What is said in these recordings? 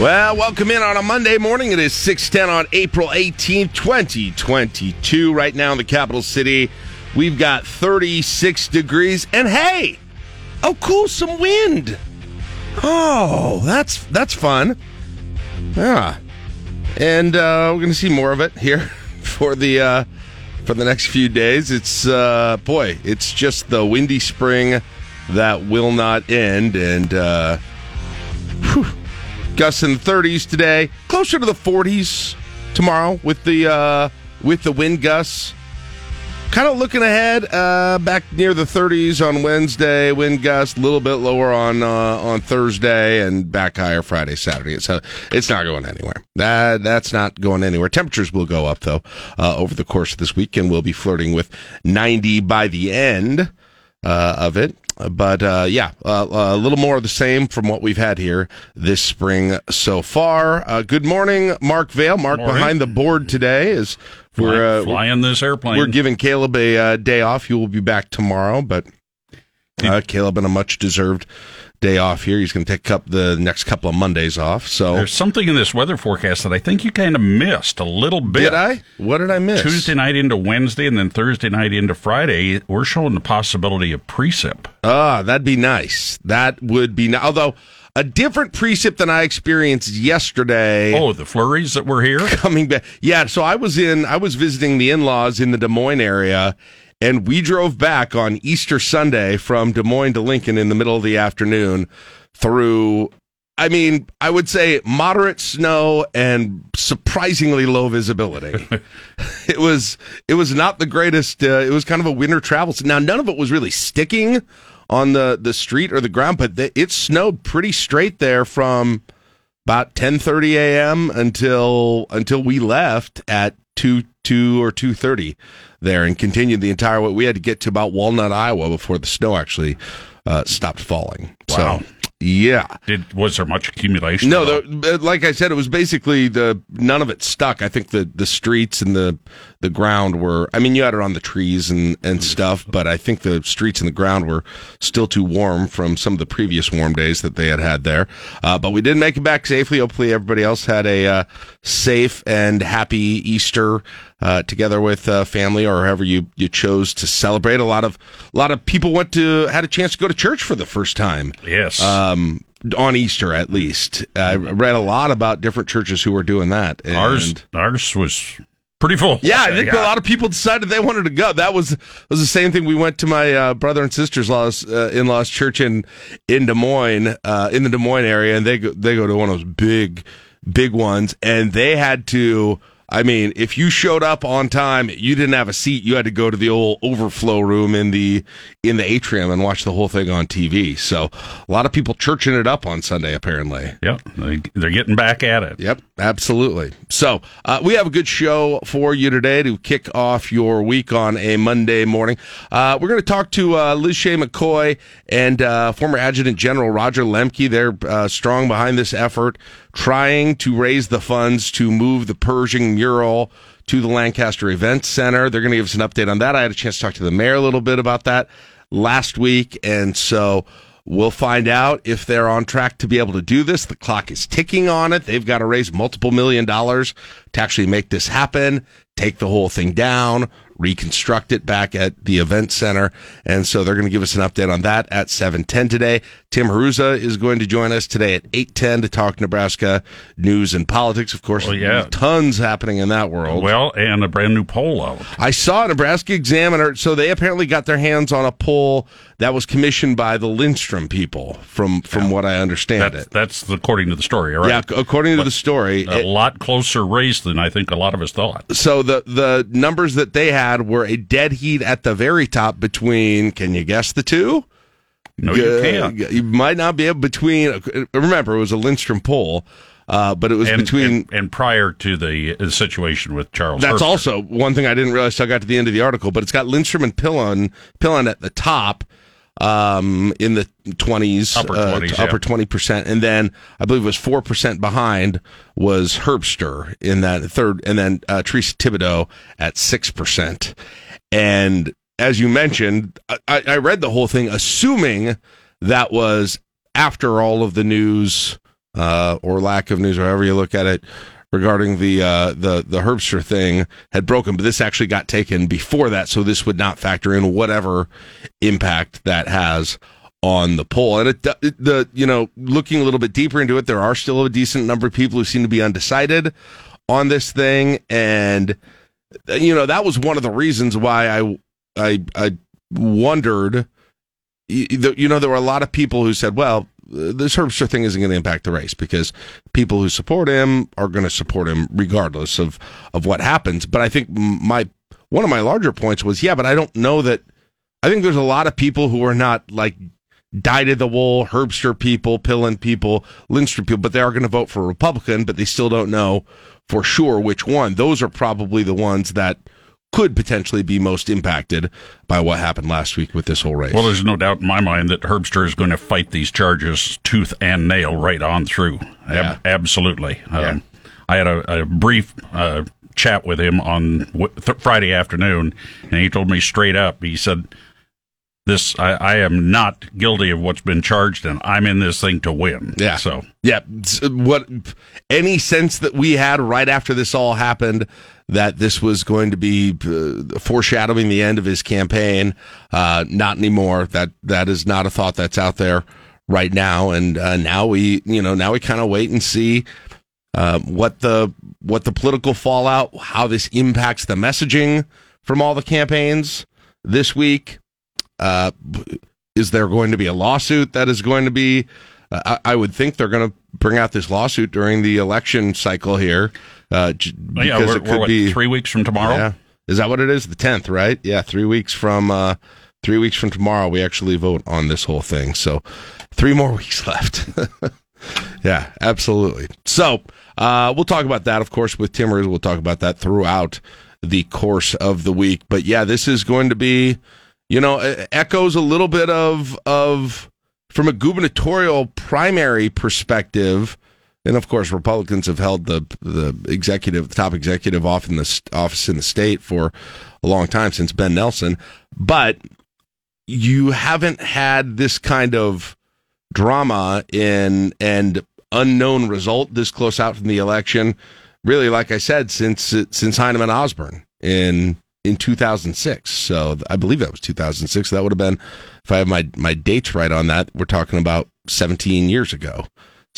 Well, welcome in on a Monday morning. It is 610 on April 18th, 2022. Right now in the capital city, we've got 36 degrees. And hey, oh, cool, some wind. Oh, that's that's fun. Yeah. And uh, we're going to see more of it here for the uh, for the next few days. It's uh, boy, it's just the windy spring that will not end and uh, whew, gusts in the 30s today, closer to the 40s tomorrow with the uh, with the wind gusts. Kind of looking ahead, uh, back near the 30s on Wednesday, wind gusts a little bit lower on uh, on Thursday, and back higher Friday, Saturday. Uh, it's not going anywhere. That that's not going anywhere. Temperatures will go up though uh, over the course of this week, and we'll be flirting with 90 by the end uh, of it. But uh, yeah, uh, a little more of the same from what we've had here this spring so far. Uh, good morning, Mark Vale. Mark Morning. behind the board today is we're uh, flying this airplane. we're giving Caleb a uh, day off. He will be back tomorrow, but uh, Caleb in a much deserved day off here. He's going to take up the next couple of Mondays off. So There's something in this weather forecast that I think you kind of missed a little bit. did I? What did I miss? Tuesday night into Wednesday and then Thursday night into Friday, we're showing the possibility of precip. Ah, that'd be nice. That would be. ni- Although a different precip than I experienced yesterday. Oh, the flurries that were here? coming back. Yeah, so I was in I was visiting the in-laws in the Des Moines area and we drove back on Easter Sunday from Des Moines to Lincoln in the middle of the afternoon through I mean, I would say moderate snow and surprisingly low visibility. it was it was not the greatest uh, it was kind of a winter travel. Now none of it was really sticking on the the street or the ground, but the, it snowed pretty straight there from about 10:30 a.m. until until we left at 2 2 or 2:30 there and continued the entire way. We had to get to about Walnut, Iowa before the snow actually uh, stopped falling. Wow. So, yeah. Did was there much accumulation? No, the, uh, like I said, it was basically the none of it stuck. I think the the streets and the the ground were. I mean, you had it on the trees and and stuff, but I think the streets and the ground were still too warm from some of the previous warm days that they had had there. Uh, but we did make it back safely. Hopefully, everybody else had a uh, safe and happy Easter. Uh, together with uh, family or however you, you chose to celebrate, a lot of a lot of people went to had a chance to go to church for the first time yes. um, on Easter at least. I read a lot about different churches who were doing that. And ours ours was pretty full. yeah, I think a lot of people decided they wanted to go. That was was the same thing. We went to my uh, brother and sister's laws uh, in laws church in in Des Moines, uh, in the Des Moines area, and they go, they go to one of those big big ones, and they had to. I mean, if you showed up on time, you didn't have a seat. You had to go to the old overflow room in the in the atrium and watch the whole thing on TV. So a lot of people churching it up on Sunday, apparently. Yep, they, they're getting back at it. Yep, absolutely. So uh, we have a good show for you today to kick off your week on a Monday morning. Uh, we're going to talk to uh, Liz Shea McCoy and uh, former Adjutant General Roger Lemke. They're uh, strong behind this effort, trying to raise the funds to move the Pershing mural to the Lancaster Event Center. They're going to give us an update on that. I had a chance to talk to the mayor a little bit about that last week, and so. We'll find out if they're on track to be able to do this. The clock is ticking on it. They've got to raise multiple million dollars to actually make this happen, take the whole thing down, reconstruct it back at the event center. And so they're going to give us an update on that at 710 today. Tim Haruza is going to join us today at 810 to talk Nebraska news and politics. Of course, Oh, yeah. tons happening in that world. Well, and a brand new poll out. I saw Nebraska Examiner. So they apparently got their hands on a poll that was commissioned by the Lindstrom people, from from what I understand That's, it. that's according to the story, right? Yeah, according to the story. a it- lot closer race than I think a lot of us thought. so the the numbers that they had were a dead heat at the very top between. Can you guess the two? No, you can't. You might not be able between. Remember, it was a Lindstrom poll, uh, but it was And, between. and, and prior to the uh, situation with Charles, That's Herbster. also one thing I didn't realize till I got to the end of the article, but it's got Lindstrom and Pillen, Pillen at the top, um, in the twenties, Upper 20s, yeah. upper twenty percent, and then I believe it was four percent behind was Herbster in that third, and then uh, Theresa Thibodeau at six percent, and as you mentioned, I, I read the whole thing assuming that was after all of the news uh, or lack of news, or however you look at it, regarding the uh, the the Herbster thing had broken, but this actually got taken before that, so this would not factor in whatever impact that has on the poll. And it, the you know looking a little bit deeper into it, there are still a decent number of people who seem to be undecided on this thing, and you know that was one of the reasons why I I I wondered. You know, there were a lot of people who said, "Well, this Herbster thing isn't going to impact the race because people who support him are going to support him regardless of of what happens." But I think my one of my larger points was, yeah, but I don't know that. I think there's a lot of people who are not like dyed in the wool Herbster people, Pillen people, Lindstrom people, but they are going to vote for a Republican, but they still don't know for sure which one. Those are probably the ones that could potentially be most impacted by what happened last week with this whole race. Well, there's no doubt in my mind that Herbster is going to fight these charges tooth and nail right on through. Yeah. Absolutely. Yeah. Um, I had a, a brief uh, chat with him on w- th- Friday afternoon, and he told me straight up. He said, this I, I, am not guilty of what's been charged and i'm in this thing to win yeah so yeah what any sense that we had right after this all happened that this was going to be uh, foreshadowing the end of his campaign uh, not anymore that that is not a thought that's out there right now and uh, now we you know now we kind of wait and see uh, what the what the political fallout how this impacts the messaging from all the campaigns this week uh, is there going to be a lawsuit that is going to be? I, I, would think they're going to bring out this lawsuit during the election cycle here. Uh, oh, yeah, we're, we're what, be, three weeks from tomorrow. Yeah, is that what it is? The tenth, right? Yeah, three weeks from uh, three weeks from tomorrow, we actually vote on this whole thing. So, three more weeks left. yeah, absolutely. So, uh, we'll talk about that, of course, with Timmers. We'll talk about that throughout the course of the week. But yeah, this is going to be you know, echoes a little bit of of from a gubernatorial primary perspective. And of course, Republicans have held the the executive, the top executive off in the office in the state for a long time since Ben Nelson. But you haven't had this kind of drama in and unknown result this close out from the election. Really, like I said, since since Heineman Osborne in in 2006. So I believe that was 2006. That would have been, if I have my, my dates right on that, we're talking about 17 years ago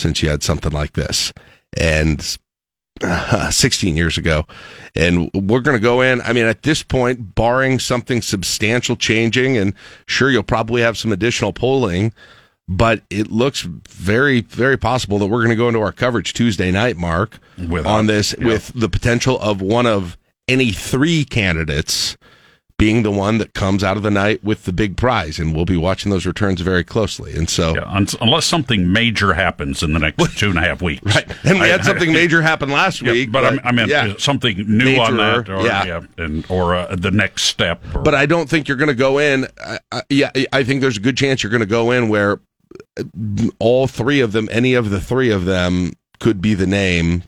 since you had something like this. And uh, 16 years ago. And we're going to go in. I mean, at this point, barring something substantial changing, and sure, you'll probably have some additional polling, but it looks very, very possible that we're going to go into our coverage Tuesday night, Mark, with on this with the potential of one of any three candidates being the one that comes out of the night with the big prize, and we'll be watching those returns very closely. And so, yeah, unless something major happens in the next two and a half weeks, right? And we I, had something I, major happen last yeah, week, but, but I, mean, yeah. something new major, on that, or, yeah. and or uh, the next step. Or, but I don't think you're going to go in. yeah, I think there's a good chance you're going to go in where all three of them, any of the three of them, could be the name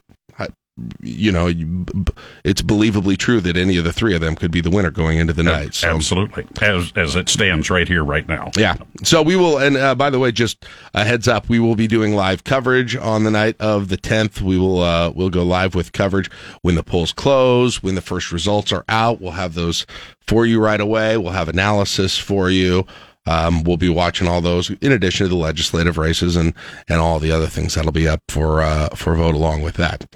you know, it's believably true that any of the three of them could be the winner going into the night. So. Absolutely, as as it stands right here, right now. Yeah. So we will, and uh, by the way, just a heads up, we will be doing live coverage on the night of the tenth. We will uh, we'll go live with coverage when the polls close, when the first results are out. We'll have those for you right away. We'll have analysis for you. Um, we'll be watching all those in addition to the legislative races and, and all the other things that'll be up for uh, for vote along with that.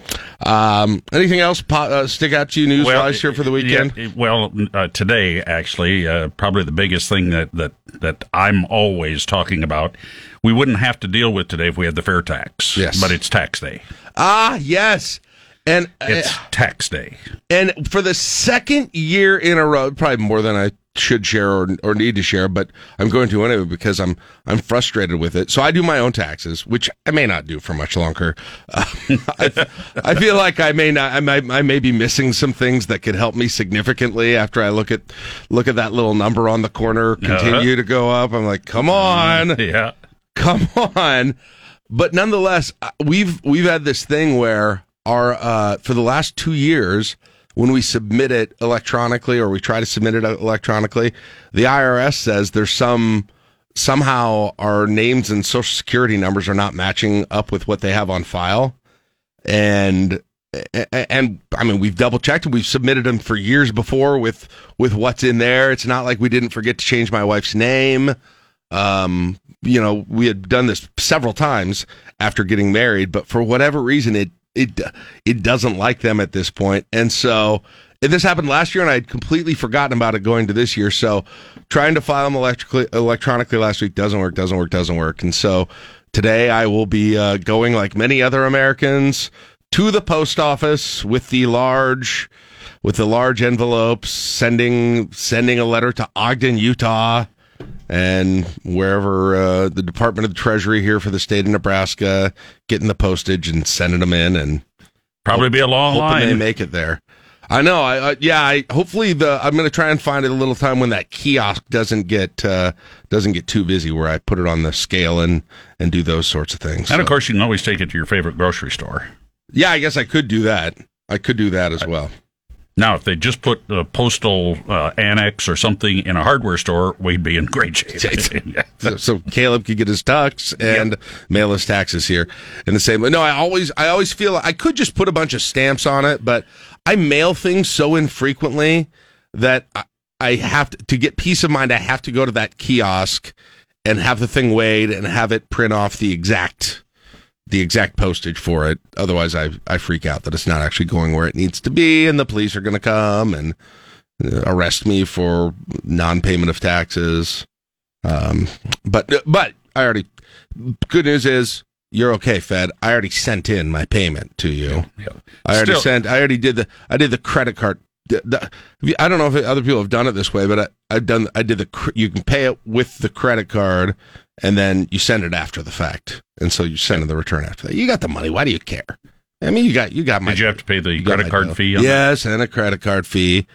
Um, anything else uh, stick out to you news well, wise here for the weekend? Yeah, well, uh, today actually, uh, probably the biggest thing that, that that I'm always talking about. We wouldn't have to deal with today if we had the fair tax. Yes, but it's tax day. Ah, yes. And it's uh, tax day. And for the second year in a row, probably more than I should share or, or need to share, but I'm going to anyway because I'm I'm frustrated with it. So I do my own taxes, which I may not do for much longer. Uh, I, I, feel like I may not I might I may be missing some things that could help me significantly after I look at look at that little number on the corner continue uh-huh. to go up. I'm like, come on, yeah, come on. But nonetheless, we've we've had this thing where our uh, for the last two years when we submit it electronically or we try to submit it electronically, the IRS says there's some somehow our names and social security numbers are not matching up with what they have on file. And and I mean we've double checked we've submitted them for years before with with what's in there. It's not like we didn't forget to change my wife's name. Um, you know, we had done this several times after getting married, but for whatever reason, it it it doesn't like them at this point, and so this happened last year, and I had completely forgotten about it going to this year. So trying to file them electrically, electronically last week doesn't work, doesn't work, doesn't work, and so today I will be uh, going like many other Americans to the post office with the large with the large envelopes, sending sending a letter to Ogden, Utah and wherever uh, the Department of the Treasury here for the state of Nebraska, getting the postage and sending them in, and probably be a long line. They make it there. I know. I, I yeah. I hopefully the I'm going to try and find it a little time when that kiosk doesn't get uh, doesn't get too busy, where I put it on the scale and and do those sorts of things. And so. of course, you can always take it to your favorite grocery store. Yeah, I guess I could do that. I could do that as well. Now, if they just put a postal uh, annex or something in a hardware store, we'd be in great shape. so, so, Caleb could get his tux and yep. mail his taxes here in the same. No, I always, I always feel I could just put a bunch of stamps on it, but I mail things so infrequently that I, I have to, to get peace of mind. I have to go to that kiosk and have the thing weighed and have it print off the exact the exact postage for it. Otherwise, I I freak out that it's not actually going where it needs to be, and the police are going to come and uh, arrest me for non-payment of taxes. Um, but but I already. Good news is you're okay, Fed. I already sent in my payment to you. Yeah. I already Still, sent. I already did the. I did the credit card. The, the, I don't know if other people have done it this way, but I, have done. I did the. You can pay it with the credit card, and then you send it after the fact, and so you send in the return after that. You got the money. Why do you care? I mean, you got you got my. Did you have to pay the credit card fee? yes, that? and a credit card fee.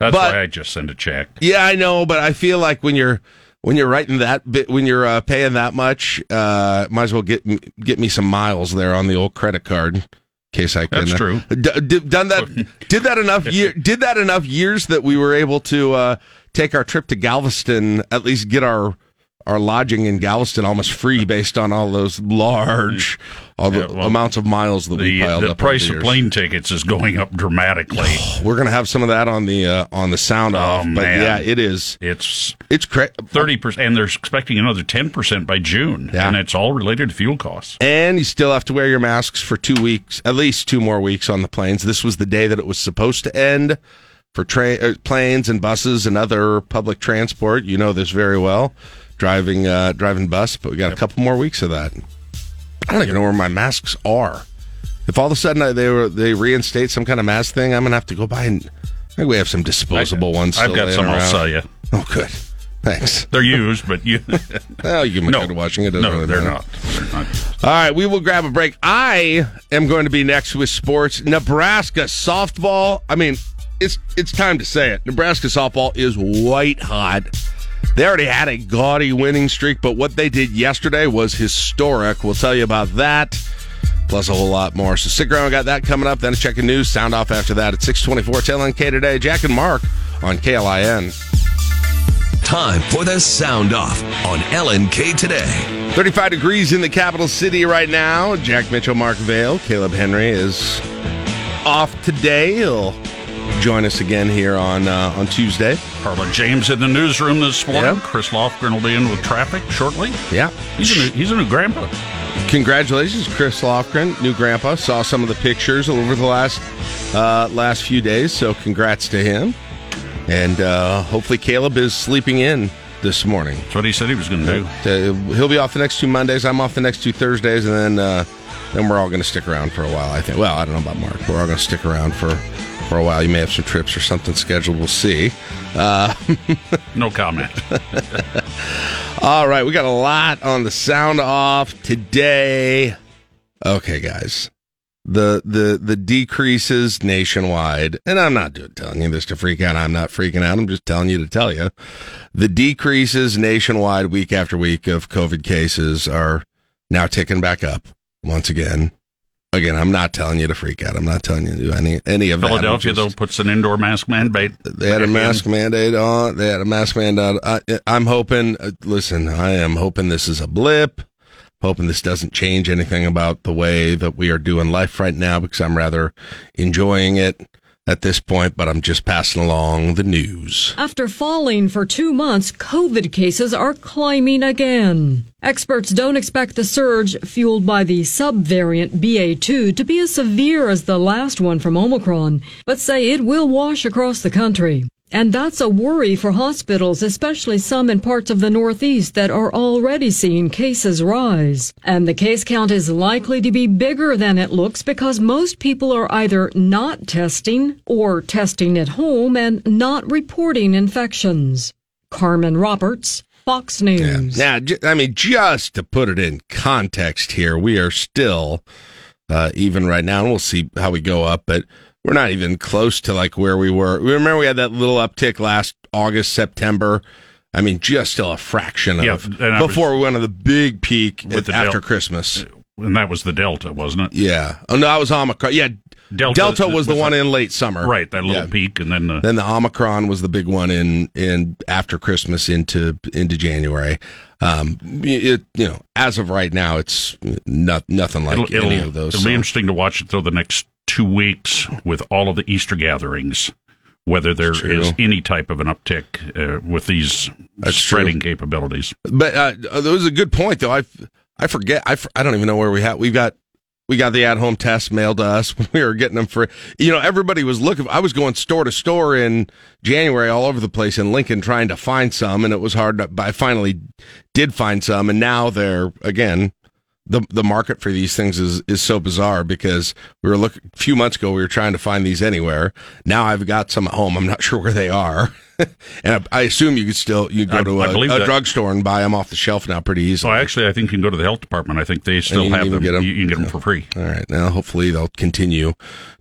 That's but, why I just send a check. Yeah, I know, but I feel like when you're when you're writing that bit, when you're uh, paying that much, uh, might as well get get me some miles there on the old credit card. In case I can. That's uh, true. D- d- done that. did that enough year. Did that enough years that we were able to uh, take our trip to Galveston. At least get our our lodging in Galveston almost free based on all those large all the yeah, well, amounts of miles that the, we piled the up. The price of plane tickets is going up dramatically. We're going to have some of that on the uh, on the sound oh, off, but man. yeah, it is. It's it's cra- thirty percent, and they're expecting another ten percent by June, yeah. and it's all related to fuel costs. And you still have to wear your masks for two weeks, at least two more weeks on the planes. This was the day that it was supposed to end for tra- uh, planes and buses and other public transport. You know this very well driving uh, driving bus, but we got a couple more weeks of that. I don't even know where my masks are. If all of a sudden I, they were they reinstate some kind of mask thing, I'm gonna have to go buy. And, I think we have some disposable I, ones. I've got some. Around. I'll sell you. Oh, good. Thanks. They're used, but you. well, you can no, go to washing it. No, really they're not. they're not. All right, we will grab a break. I am going to be next with sports. Nebraska softball. I mean, it's it's time to say it. Nebraska softball is white hot. They already had a gaudy winning streak, but what they did yesterday was historic. We'll tell you about that, plus a whole lot more. So stick around. We got that coming up. Then a check of news. Sound off after that at 624 TLNK today. Jack and Mark on KLIN. Time for the sound off on LNK today. 35 degrees in the capital city right now. Jack Mitchell, Mark Vale, Caleb Henry is off today. He'll join us again here on uh, on Tuesday. Carla James in the newsroom this morning. Chris Lofgren will be in with traffic shortly. Yeah, he's a new, he's a new grandpa. Congratulations, Chris Lofgren, new grandpa. Saw some of the pictures over the last uh, last few days, so congrats to him. And uh, hopefully, Caleb is sleeping in this morning. That's what he said he was going to do. He'll be off the next two Mondays. I'm off the next two Thursdays, and then uh, then we're all going to stick around for a while. I think. Well, I don't know about Mark. We're all going to stick around for for a while. You may have some trips or something scheduled. We'll see. Uh, no comment. All right, we got a lot on the sound off today. Okay, guys. The the the decreases nationwide, and I'm not doing, telling you this to freak out. I'm not freaking out. I'm just telling you to tell you. The decreases nationwide week after week of COVID cases are now ticking back up once again. Again, I'm not telling you to freak out. I'm not telling you to do any any of Philadelphia, that. though, puts an indoor mask mandate. They had a mask mandate on. They had a mask mandate. I, I'm hoping. Uh, listen, I am hoping this is a blip. Hoping this doesn't change anything about the way that we are doing life right now because I'm rather enjoying it at this point, but I'm just passing along the news. After falling for two months, COVID cases are climbing again. Experts don't expect the surge fueled by the subvariant BA2 to be as severe as the last one from Omicron, but say it will wash across the country. And that's a worry for hospitals, especially some in parts of the Northeast that are already seeing cases rise. And the case count is likely to be bigger than it looks because most people are either not testing or testing at home and not reporting infections. Carmen Roberts, Fox News. Yeah. Now, I mean, just to put it in context here, we are still, uh, even right now, and we'll see how we go up, but we're not even close to like where we were. Remember, we had that little uptick last August, September. I mean, just still a fraction yeah, of before we went to the big peak at, after Del- Christmas. And that was the Delta, wasn't it? Yeah. Oh, no, that was Omicron. Yeah. Delta, Delta was, was the one in late summer. Right, that little yeah. peak, and then the then the Omicron was the big one in in after Christmas into into January. Um, it, you know, as of right now, it's not nothing like it'll, any it'll, of those. It'll so. be interesting to watch it through the next two weeks with all of the Easter gatherings, whether there is any type of an uptick uh, with these That's spreading true. capabilities. But uh, that was a good point, though. I I forget. I, I don't even know where we have. We've got we got the at home tests mailed to us when we were getting them for you know everybody was looking i was going store to store in january all over the place in lincoln trying to find some and it was hard to, but i finally did find some and now they're again the the market for these things is is so bizarre because we were looking a few months ago we were trying to find these anywhere. Now I've got some at home. I'm not sure where they are, and I, I, assume you could still you go to a, a drugstore and buy them off the shelf now pretty easily. Well, actually, I think you can go to the health department. I think they still have them. them. You, you, can get them for free. All right. Now, hopefully, they'll continue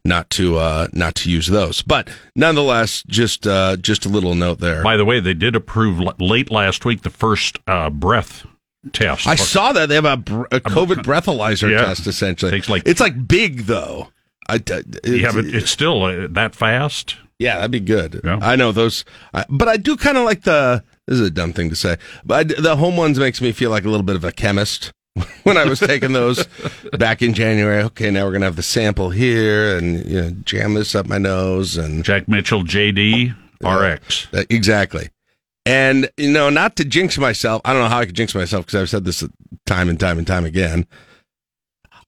not to uh, not to use those, but nonetheless, just uh, just a little note there. By the way, they did approve late last week the first uh, breath test. I saw that they have a, a COVID breathalyzer yeah. test. Essentially, Takes like it's like big though. I, yeah, but it's still uh, that fast. Yeah, that'd be good. Yeah. I know those, I, but I do kind of like the. This is a dumb thing to say, but I, the home ones makes me feel like a little bit of a chemist when I was taking those back in January. Okay, now we're gonna have the sample here and you know, jam this up my nose and Jack Mitchell JD RX. exactly. And, you know, not to jinx myself, I don't know how I could jinx myself because I've said this time and time and time again.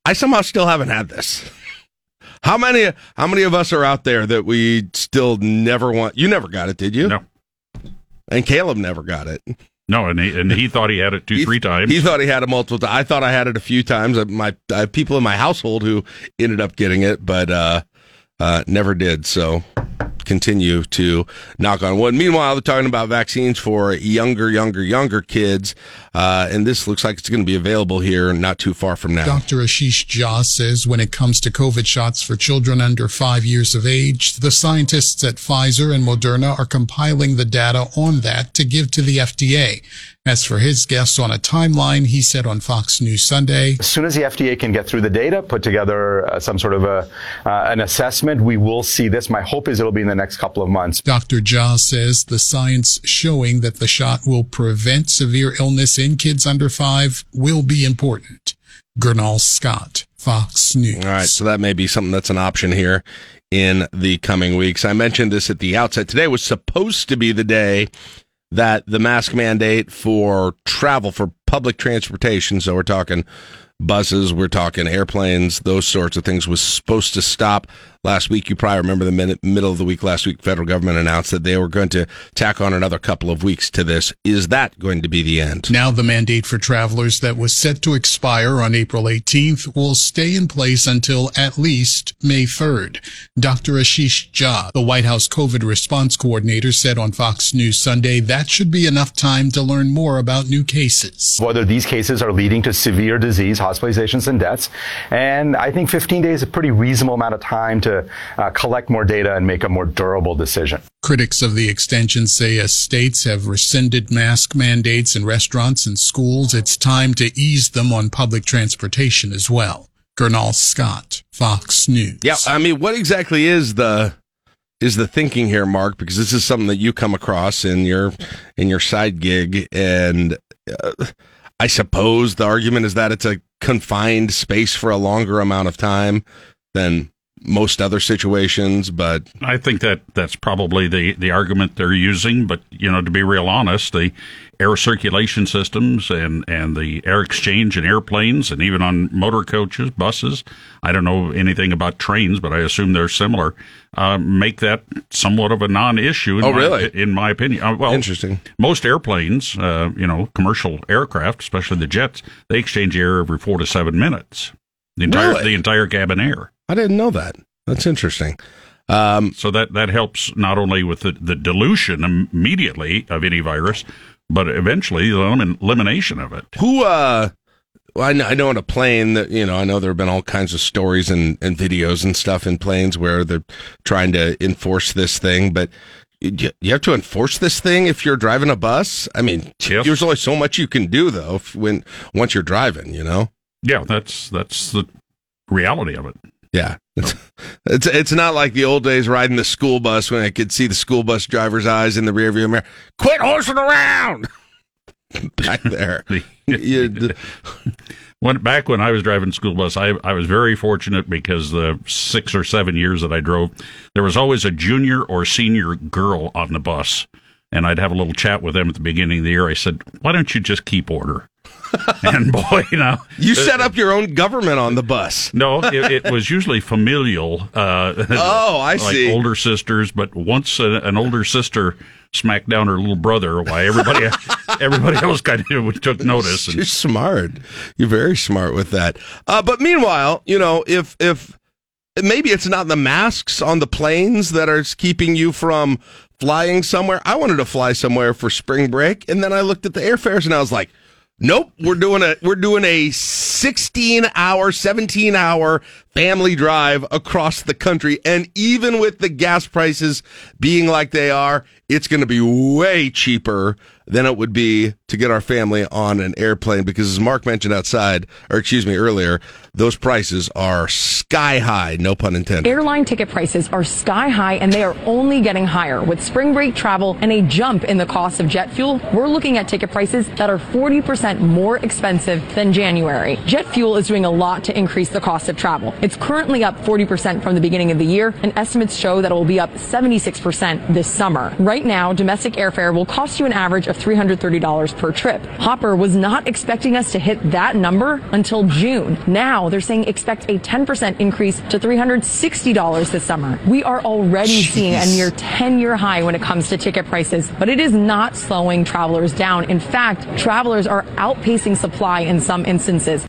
I somehow still haven't had this. How many how many of us are out there that we still never want you never got it, did you? No. And Caleb never got it. No, and he, and he thought he had it two, he, three times. He thought he had it multiple times. I thought I had it a few times. My I have people in my household who ended up getting it, but uh, uh, never did. So continue to knock on wood. Meanwhile, they're talking about vaccines for younger, younger, younger kids, uh, and this looks like it's going to be available here not too far from now. Dr. Ashish Jha says when it comes to COVID shots for children under five years of age, the scientists at Pfizer and Moderna are compiling the data on that to give to the FDA. As for his guests on a timeline, he said on Fox News Sunday, As soon as the FDA can get through the data, put together uh, some sort of a, uh, an assessment, we will see this. My hope is it'll be in the next couple of months. Dr. Jha says the science showing that the shot will prevent severe illness in kids under five will be important. Gurnal Scott, Fox News. All right, so that may be something that's an option here in the coming weeks. I mentioned this at the outset. Today was supposed to be the day that the mask mandate for travel for public transportation, so we're talking buses, we're talking airplanes, those sorts of things, was supposed to stop last week. You probably remember the minute, middle of the week last week, federal government announced that they were going to tack on another couple of weeks to this. Is that going to be the end? Now, the mandate for travelers that was set to expire on April 18th will stay in place until at least May 3rd. Dr. Ashish Jha, the White House COVID response coordinator, said on Fox News Sunday that should be enough time to learn more about new cases. Whether these cases are leading to severe disease, hospitalizations, and deaths. And I think 15 days is a pretty reasonable amount of time to to uh, collect more data and make a more durable decision. Critics of the extension say as states have rescinded mask mandates in restaurants and schools, it's time to ease them on public transportation as well. Gurnal Scott, Fox News. Yeah, I mean, what exactly is the is the thinking here, Mark? Because this is something that you come across in your in your side gig, and uh, I suppose the argument is that it's a confined space for a longer amount of time than most other situations, but I think that that's probably the, the argument they're using. But you know, to be real honest, the air circulation systems and, and the air exchange in airplanes and even on motor coaches, buses. I don't know anything about trains, but I assume they're similar. Uh, make that somewhat of a non-issue. In oh, my, really? In my opinion, uh, well, interesting. Most airplanes, uh, you know, commercial aircraft, especially the jets, they exchange air every four to seven minutes. The entire Really? the entire cabin air. I didn't know that. That's interesting. Um, So that, that helps not only with the, the dilution immediately of any virus, but eventually the elimination of it. who? uh well, I know, I know in a plane that you know. I know there have been all kinds of stories and, and videos and stuff in planes where they're trying to enforce this thing, but you, you have to enforce this thing if you're driving a bus. I mean, Yes. there's only so much you can do though if, when once you're driving. You know. Yeah, that's that's the reality of it. Yeah. It's, it's it's not like the old days riding the school bus when I could see the school bus driver's eyes in the rearview mirror. Quit horsing around back there. When back when I was driving school bus, I I was very fortunate because the six or seven years that I drove, there was always a junior or senior girl on the bus, and I'd have a little chat with them at the beginning of the year. I said, "Why don't you just keep order?" and boy, you know, you set up your own government on the bus. No, it, it was usually familial. Uh, Oh, I like see. Older sisters, but once a, an older sister smacked down her little brother, why everybody everybody else kind of took notice. You're smart. You're very smart with that. Uh, but meanwhile, you know, if if maybe it's not the masks on the planes that are keeping you from flying somewhere. I wanted to fly somewhere for spring break, and then I looked at the airfares and I was like, Nope, we're doing a we're doing a 16 hour, 17 hour family drive across the country and even with the gas prices being like they are, it's going to be way cheaper than it would be to get our family on an airplane because as Mark mentioned outside or excuse me earlier, those prices are sky high, no pun intended. Airline ticket prices are sky high and they are only getting higher. With spring break travel and a jump in the cost of jet fuel, we're looking at ticket prices that are 40% more expensive than January. Jet fuel is doing a lot to increase the cost of travel. It's currently up 40% from the beginning of the year, and estimates show that it will be up 76% this summer. Right now, domestic airfare will cost you an average of $330 per trip. Hopper was not expecting us to hit that number until June. Now they're saying expect a 10% increase to $360 this summer. We are already seeing a near 10 year high when it comes to ticket prices, but it is not slowing travelers down. In fact, travelers are outpacing supply in some instances.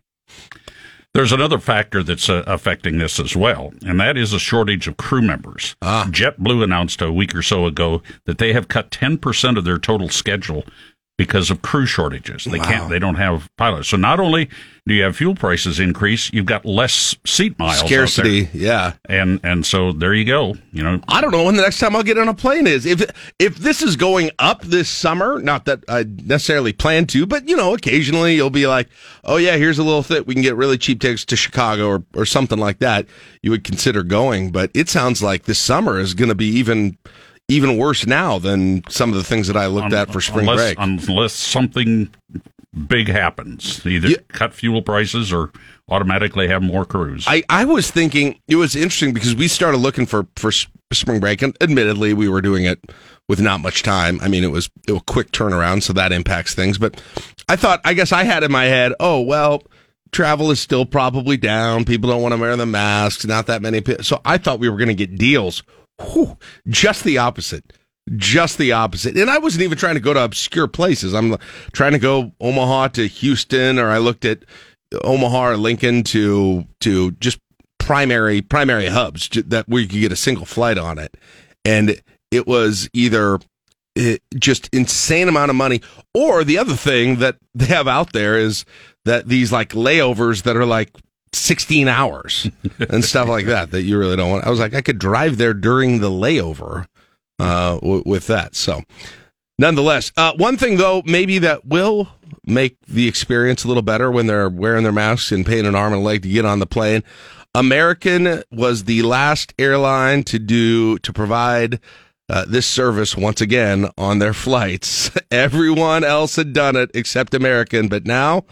There's another factor that's uh, affecting this as well, and that is a shortage of crew members. JetBlue announced a week or so ago that they have cut 10% of their total schedule because of crew shortages. They can't, they don't have pilots. So not only do you have fuel prices increase, you've got less seat miles. Scarcity, yeah. and and so there you go. You know, I don't know when the next time I'll get on a plane is. If if this is going up this summer, not that I necessarily plan to, but you know, occasionally you'll be like, "Oh yeah, here's a little thing. We can get really cheap tickets to Chicago or or something like that." You would consider going, but it sounds like this summer is going to be even even worse now than some of the things that I looked at for spring unless, break. unless something big happens, either Yeah. cut fuel prices or automatically have more crews. I, I was thinking it was interesting because we started looking for for spring break, and admittedly, we were doing it with not much time. I mean, it was it was a quick turnaround, so that impacts things. But I thought, I guess I had in my head, oh well, travel is still probably down. People don't want to wear the masks. Not that many. pe- So I thought we were going to get deals. Whew, just the opposite. Just the opposite. And I wasn't even trying to go to obscure places. I'm trying to go Omaha to Houston, or I looked at Omaha or Lincoln to to just primary primary hubs that where you could get a single flight on it, and it was either eh, just insane amount of money, or the other thing that they have out there is that these like layovers that are like 16 hours and stuff like that that you really don't want. I was like, I could drive there during the layover uh, w- with that. So nonetheless, uh, one thing though, maybe that will make the experience a little better when they're wearing their masks and paying an arm and a leg to get on the plane. American was the last airline to do to provide uh, this service once again on their flights. Everyone else had done it except American, but now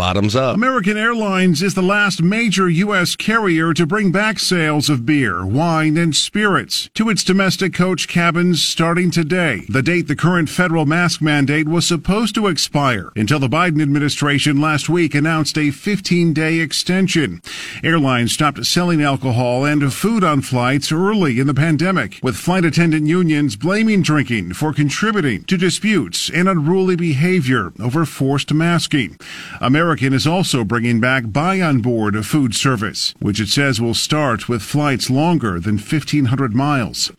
Bottoms up. American Airlines is the last major U.S. carrier to bring back sales of beer, wine, and spirits to its domestic coach cabins starting today, the date the current federal mask mandate was supposed to expire, until the Biden administration last week announced a 15 day extension. Airlines stopped selling alcohol and food on flights early in the pandemic, with flight attendant unions blaming drinking for contributing to disputes and unruly behavior over forced masking. American American is also bringing back buy on board a food service, which it says will start with flights longer than 1,500 miles.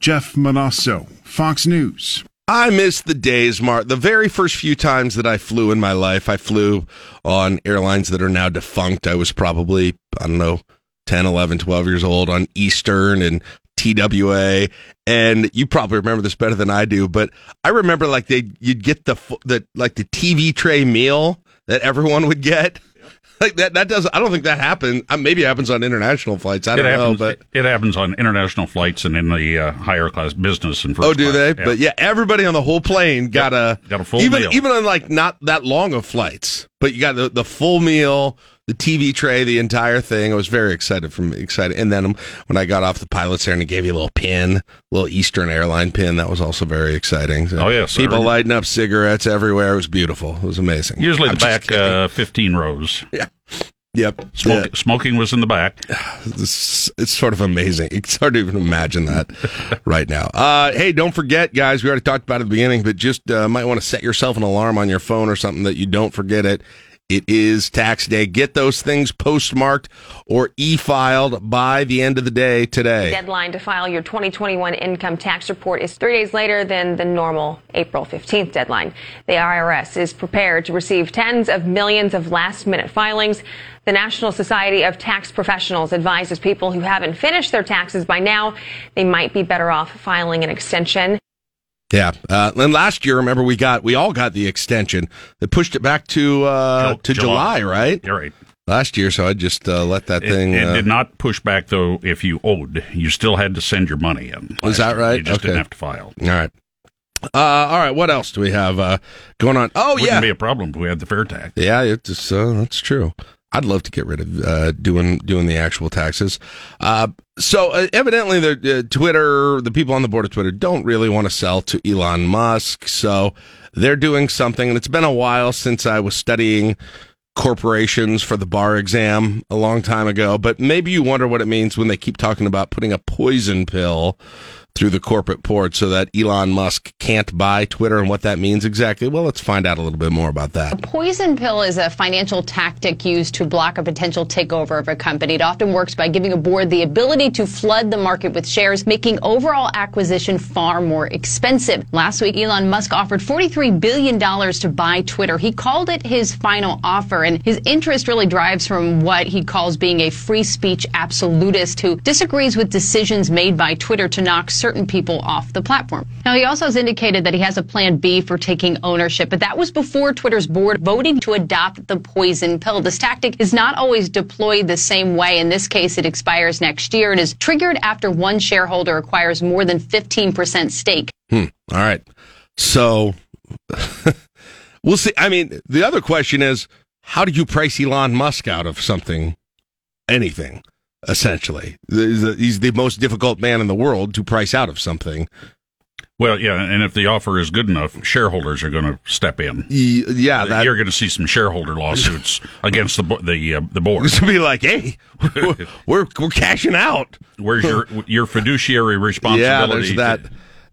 Jeff Monosso, Fox News. I miss the days, Mark. The very first few times that I flew in my life, I flew on airlines that are now defunct. I was probably, I don't know, 10, 11, 12 years old on Eastern and TWA, and you probably remember this better than I do. But I remember like they you'd get the the like the TV tray meal that everyone would get. Like that, that does. I don't think that happens. Uh, maybe it happens on international flights. I don't it happens, know, but it happens on international flights and in the uh, higher class business and first. Oh, do class. they? Yeah. But yeah, everybody on the whole plane got yep. a got a full even meal. even on like not that long of flights. But you got the, the full meal, the TV tray, the entire thing. I was very excited from excited. And then when I got off the pilot's there and he gave you a little pin, a little Eastern airline pin, that was also very exciting. So oh yes, people lighting up cigarettes everywhere. It was beautiful. It was amazing. Usually I'm the back uh, fifteen rows. Yeah. Yep. Smoke, Yeah. Smoking was in the back. It's, it's sort of amazing. It's hard to even imagine that right now. Uh, hey, don't forget, guys, we already talked about it at the beginning, but just uh, might want to set yourself an alarm on your phone or something that you don't forget it. It is tax day. Get those things postmarked or e filed by the end of the day today. The Deadline to file your 2021 income tax report is three days later than the normal April 15th deadline. The IRS is prepared to receive tens of millions of last minute filings. The National Society of Tax Professionals advises people who haven't finished their taxes by now, they might be better off filing an extension. Yeah. Uh, and last year, remember, we got, we all got the extension. They pushed it back to, uh, to July. July, right? You're right. Last year, so I just uh, let that It, thing. it uh, did not push back though. If you owed, you still had to send your money in. Is that year. right? You just Okay. didn't have to file. All right. Uh, all right. What else do we have uh, going on? Oh, yeah, Wouldn't yeah. be a problem if we had the fair tax. Yeah, it's uh, that's true. I'd love to get rid of uh, doing doing the actual taxes. Uh, so uh, evidently, the uh, Twitter, the people on the board of Twitter, don't really want to sell to Elon Musk. So they're doing something, and it's been a while since I was studying corporations for the bar exam a long time ago. But maybe you wonder what it means when they keep talking about putting a poison pill through the corporate port so that Elon Musk can't buy Twitter and what that means exactly. Well, let's find out a little bit more about that. A poison pill is a financial tactic used to block a potential takeover of a company. It often works by giving a board the ability to flood the market with shares, making overall acquisition far more expensive. Last week, Elon Musk offered $43 billion to buy Twitter. He called it his final offer, and his interest really drives from what he calls being a free speech absolutist who disagrees with decisions made by Twitter to knock certain people off the platform. Now, he also has indicated that he has a plan B for taking ownership, but that was before Twitter's board voting to adopt the poison pill. This tactic is not always deployed the same way. In this case, it expires next year and is triggered after one shareholder acquires more than 15% stake. Hmm. All right. So we'll see. I mean, the other question is how do you price Elon Musk out of something, anything, essentially? He's the- most difficult man in the world to price out of something. Well, yeah, and if the offer is good enough, shareholders are going to step in. Yeah, that. You're going to see some shareholder lawsuits against the the uh, the board. to be like, hey, we're, we're, we're cashing out. Where's your your fiduciary responsibility? Yeah, there's to- that.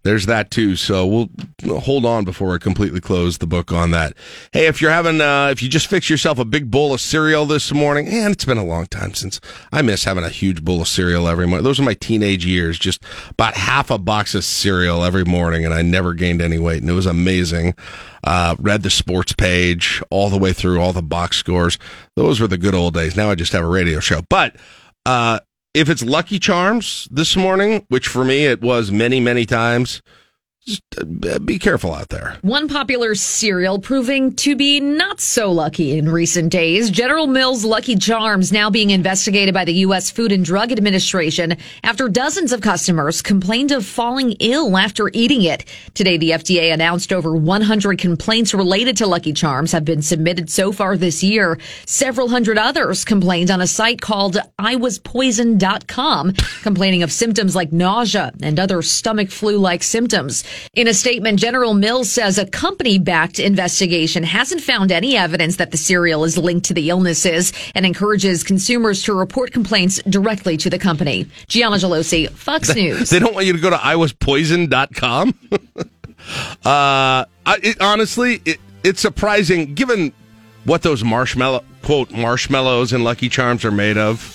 There's that too. So we'll hold on before I completely close the book on that. Hey, if you're having, uh, if you just fix yourself a big bowl of cereal this morning, and it's been a long time since I miss having a huge bowl of cereal every morning. Those are my teenage years. Just about half a box of cereal every morning, and I never gained any weight, and it was amazing. Uh, read the sports page all the way through, all the box scores. Those were the good old days. Now I just have a radio show, but. Uh, if it's Lucky Charms this morning, which for me it was many, many times, just uh, be careful out there. One popular cereal proving to be not so lucky in recent days. General Mills Lucky Charms now being investigated by the U.S. Food and Drug Administration after dozens of customers complained of falling ill after eating it. Today, the FDA announced over 100 complaints related to Lucky Charms have been submitted so far this year. Several hundred others complained on a site called iwaspoisoned.com, complaining of symptoms like nausea and other stomach flu-like symptoms. In a statement, General Mills says a company backed investigation hasn't found any evidence that the cereal is linked to the illnesses and encourages consumers to report complaints directly to the company. Gianna Gelosi, Fox News. They don't want you to go to iwaspoisoned.com. uh, it, honestly, it, it's surprising given what those marshmallow, quote, marshmallows and Lucky Charms are made of.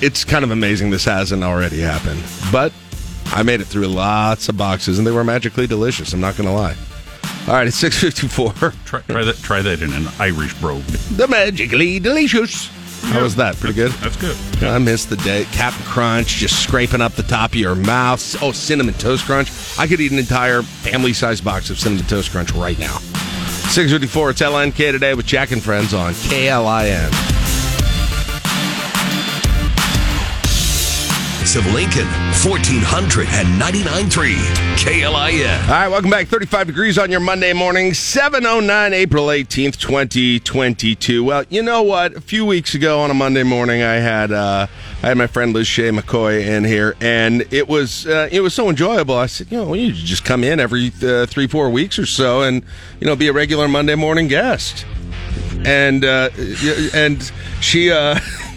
It's kind of amazing this hasn't already happened. But I made it through lots of boxes, and they were magically delicious. I'm not going to lie. All right, it's six fifty four. Try, try, that. Try that in an Irish brogue. The magically delicious. How was that? Pretty good. That's good. I missed the day. Captain Crunch just scraping up the top of your mouth. Oh, cinnamon toast crunch. I could eat an entire family-sized box of cinnamon toast crunch right now. Six fifty four. It's LNK today with Jack and Friends on KLIN. Of Lincoln, 1499.3 KLIN. All right, welcome back. 35 degrees on your Monday morning, 709 April 18th, 2022. Well, you know what? A few weeks ago on a Monday morning, I had uh, I had my friend Liz Shea McCoy in here, and it was uh, it was so enjoyable. I said, you know, you just come in every uh, three, four weeks or so, and you know, be a regular Monday morning guest. And uh, and she uh,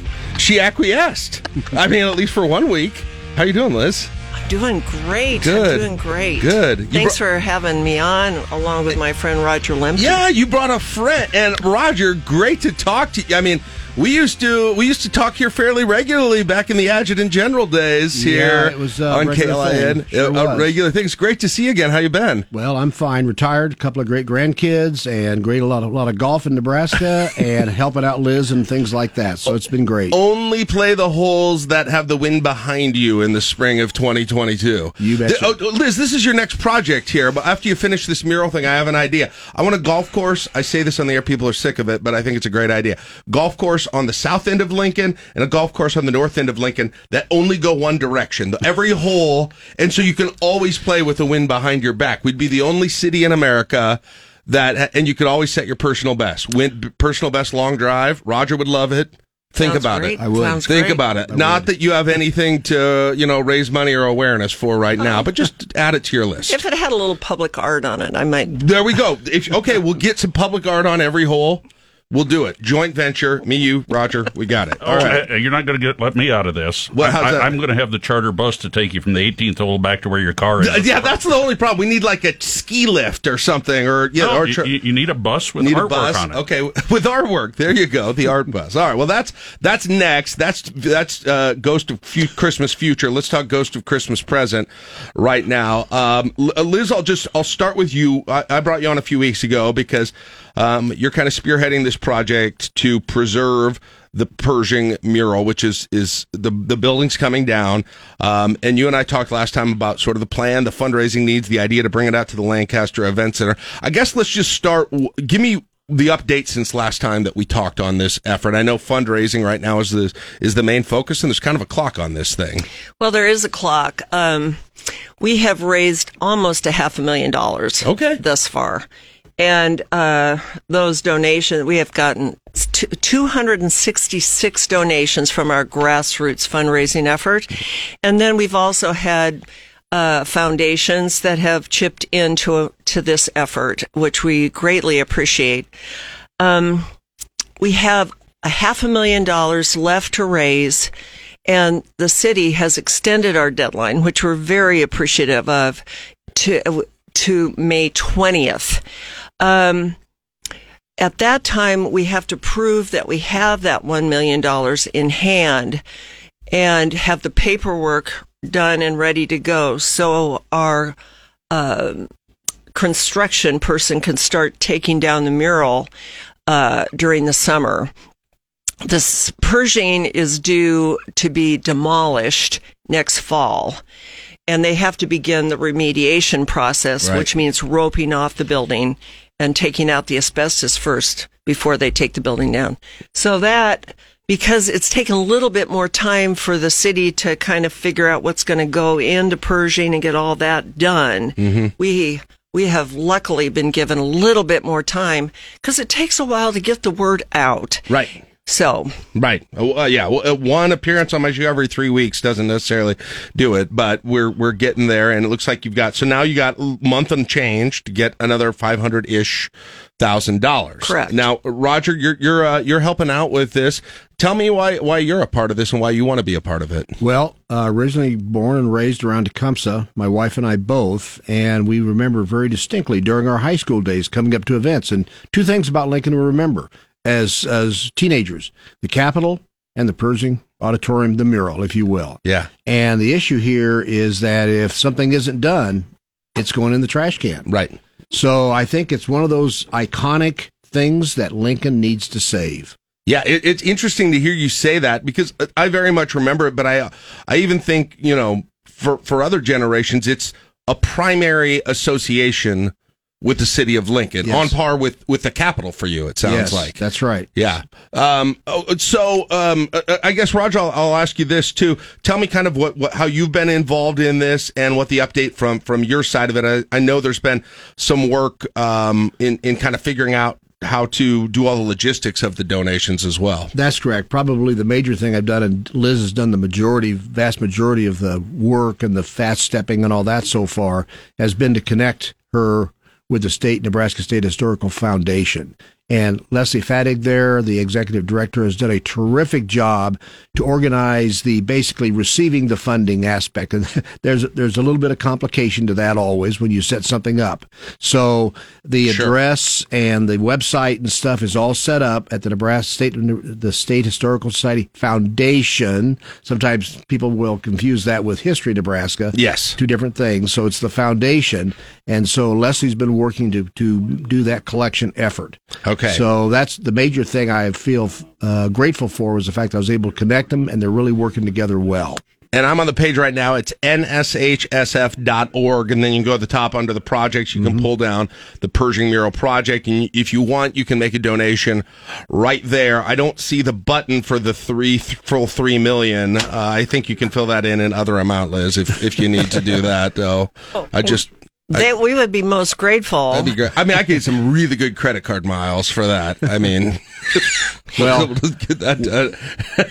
she acquiesced. I mean, at least for one week. How you doing, Liz? I'm doing great. Good. I'm doing great. Good. You Thanks bro- for having me on, along with my friend Roger Lemke. Yeah, you brought a friend, and Roger, great to talk to you. I mean, we used to we used to talk here fairly regularly back in the adjutant general days here Yeah, it was, uh, on regular KLIN. Sure Uh, regular things. Great to see you again. How you been? Well, I'm fine. Retired, a couple of great grandkids, and great a lot of lot of golf in Nebraska, and helping out Liz and things like that. So it's been great. Only play the holes that have the wind behind you in the spring of 2022. You bet. Oh, Liz, this is your next project here, but after you finish this mural thing, I have an idea. I want a golf course. I say this on the air, people are sick of it, but I think it's a great idea. Golf course on the south end of Lincoln and a golf course on the north end of Lincoln that only go one direction. Every hole, and so you can always play with the wind behind your back. We'd be the only city in America that, and you could always set your personal best. Win, personal best long drive. Roger would love it. Think Sounds about great. it. I would. Sounds Think great. about it. Not that you have anything to, you know, raise money or awareness for right now, uh-huh. but just add it to your list. If it had a little public art on it, I might. There we go. If, okay, we'll get some public art on every hole. We'll do it. Joint venture. Me, you, Roger. We got it. All right. Uh, you're not going to get let me out of this. How's I, am going to have the charter bus to take you from the 18th hole back to where your car is. Yeah, that's the only problem. We need like a ski lift or something, or yeah, No, or you, tra- you- you need a bus with need a bus. on it. Okay, with artwork. There you go. The art bus. All right. Well, that's that's next. That's that's uh, Ghost of Fu- Christmas Future. Let's talk Ghost of Christmas Present right now. Um, Liz, I'll just I'll start with you. I, I brought you on a few weeks ago because um, you're kind of spearheading this project to preserve the Pershing mural, which is is the the building's coming down. Um, and you and I talked last time about sort of the plan, the fundraising needs, the idea to bring it out to the Lancaster Event Center. I guess let's just start. Give me the update since last time that we talked on this effort. I know fundraising right now is the is the main focus, and there's kind of a clock on this thing. Well, there is a clock. Um, we have raised almost a half a million dollars. Okay. Thus far. And uh, those donations, we have gotten t- 266 donations from our grassroots fundraising effort. And then we've also had uh, foundations that have chipped into to this effort, which we greatly appreciate. Um, we have a half a million dollars left to raise, and the city has extended our deadline, which we're very appreciative of, to to May twentieth. Um, at that time, we have to prove that we have that $1 million in hand and have the paperwork done and ready to go. So our, um construction person can start taking down the mural, uh, during the summer. This Pershing is due to be demolished next fall. and they have to begin the remediation process, Right. which means roping off the building and taking out the asbestos first before they take the building down. So that, because it's taken a little bit more time for the city to kind of figure out what's going to go into Pershing and get all that done, mm-hmm. we we have luckily been given a little bit more time because it takes a while to get the word out. Right. So, Right. Uh, yeah. Well, uh, one appearance on my show every three weeks doesn't necessarily do it, but we're we're getting there, and it looks like you've got. So now you got month and change to get another five hundred ish thousand dollars. Correct. Now, Roger, you're you're uh, you're helping out with this. Tell me why why you're a part of this and why you want to be a part of it. Well, uh, originally born and raised around Tecumseh, my wife and I both, and we remember very distinctly during our high school days coming up to events. And two things about Lincoln we remember as as teenagers: the Capitol and the Pershing Auditorium, the mural, if you will. Yeah. And the issue here is that if something isn't done, it's going in the trash can. Right. So I think it's one of those iconic things that Lincoln needs to save. Yeah, it, it's interesting to hear you say that because I very much remember it, but I I even think you know for for other generations it's a primary association with the city of Lincoln Yes. on par with with the capital for you. It sounds Yes, like that's right. Yeah. Um, oh, so um, uh, I guess Roger, I'll, I'll ask you this too. Tell me kind of what, what how you've been involved in this and what the update from from your side of it. I, I know there's been some work um, in in kind of figuring out how to do all the logistics of the donations as well. That's correct. Probably the major thing I've done, and Liz has done the majority, vast majority of the work and the fast stepping and all that so far, has been to connect her with the state Nebraska State Historical Foundation. And Leslie Fadig there, the executive director, has done a terrific job to organize the basically receiving the funding aspect. And there's there's a little bit of complication to that always when you set something up. So the Sure. address and the website and stuff is all set up at the Nebraska State the State Historical Society Foundation. Sometimes people will confuse that with History Nebraska. Yes. Two different things. So it's the foundation. And so Leslie's been working to, to do that collection effort. Okay. So that's the major thing I feel uh, grateful for was the fact I was able to connect them and they're really working together well. And I'm on the page right now. It's nshsf.org. And then you can go to the top under the projects. You can pull down the Pershing Mural Project. And if you want, you can make a donation right there. I don't see the button for the three, full three million. Uh, I think you can fill that in in other amount, Liz, if, if you need to do that, though. I just. They, we would be most grateful. That'd be great. I mean, I get some really good credit card miles for that. I mean, Well- get that done.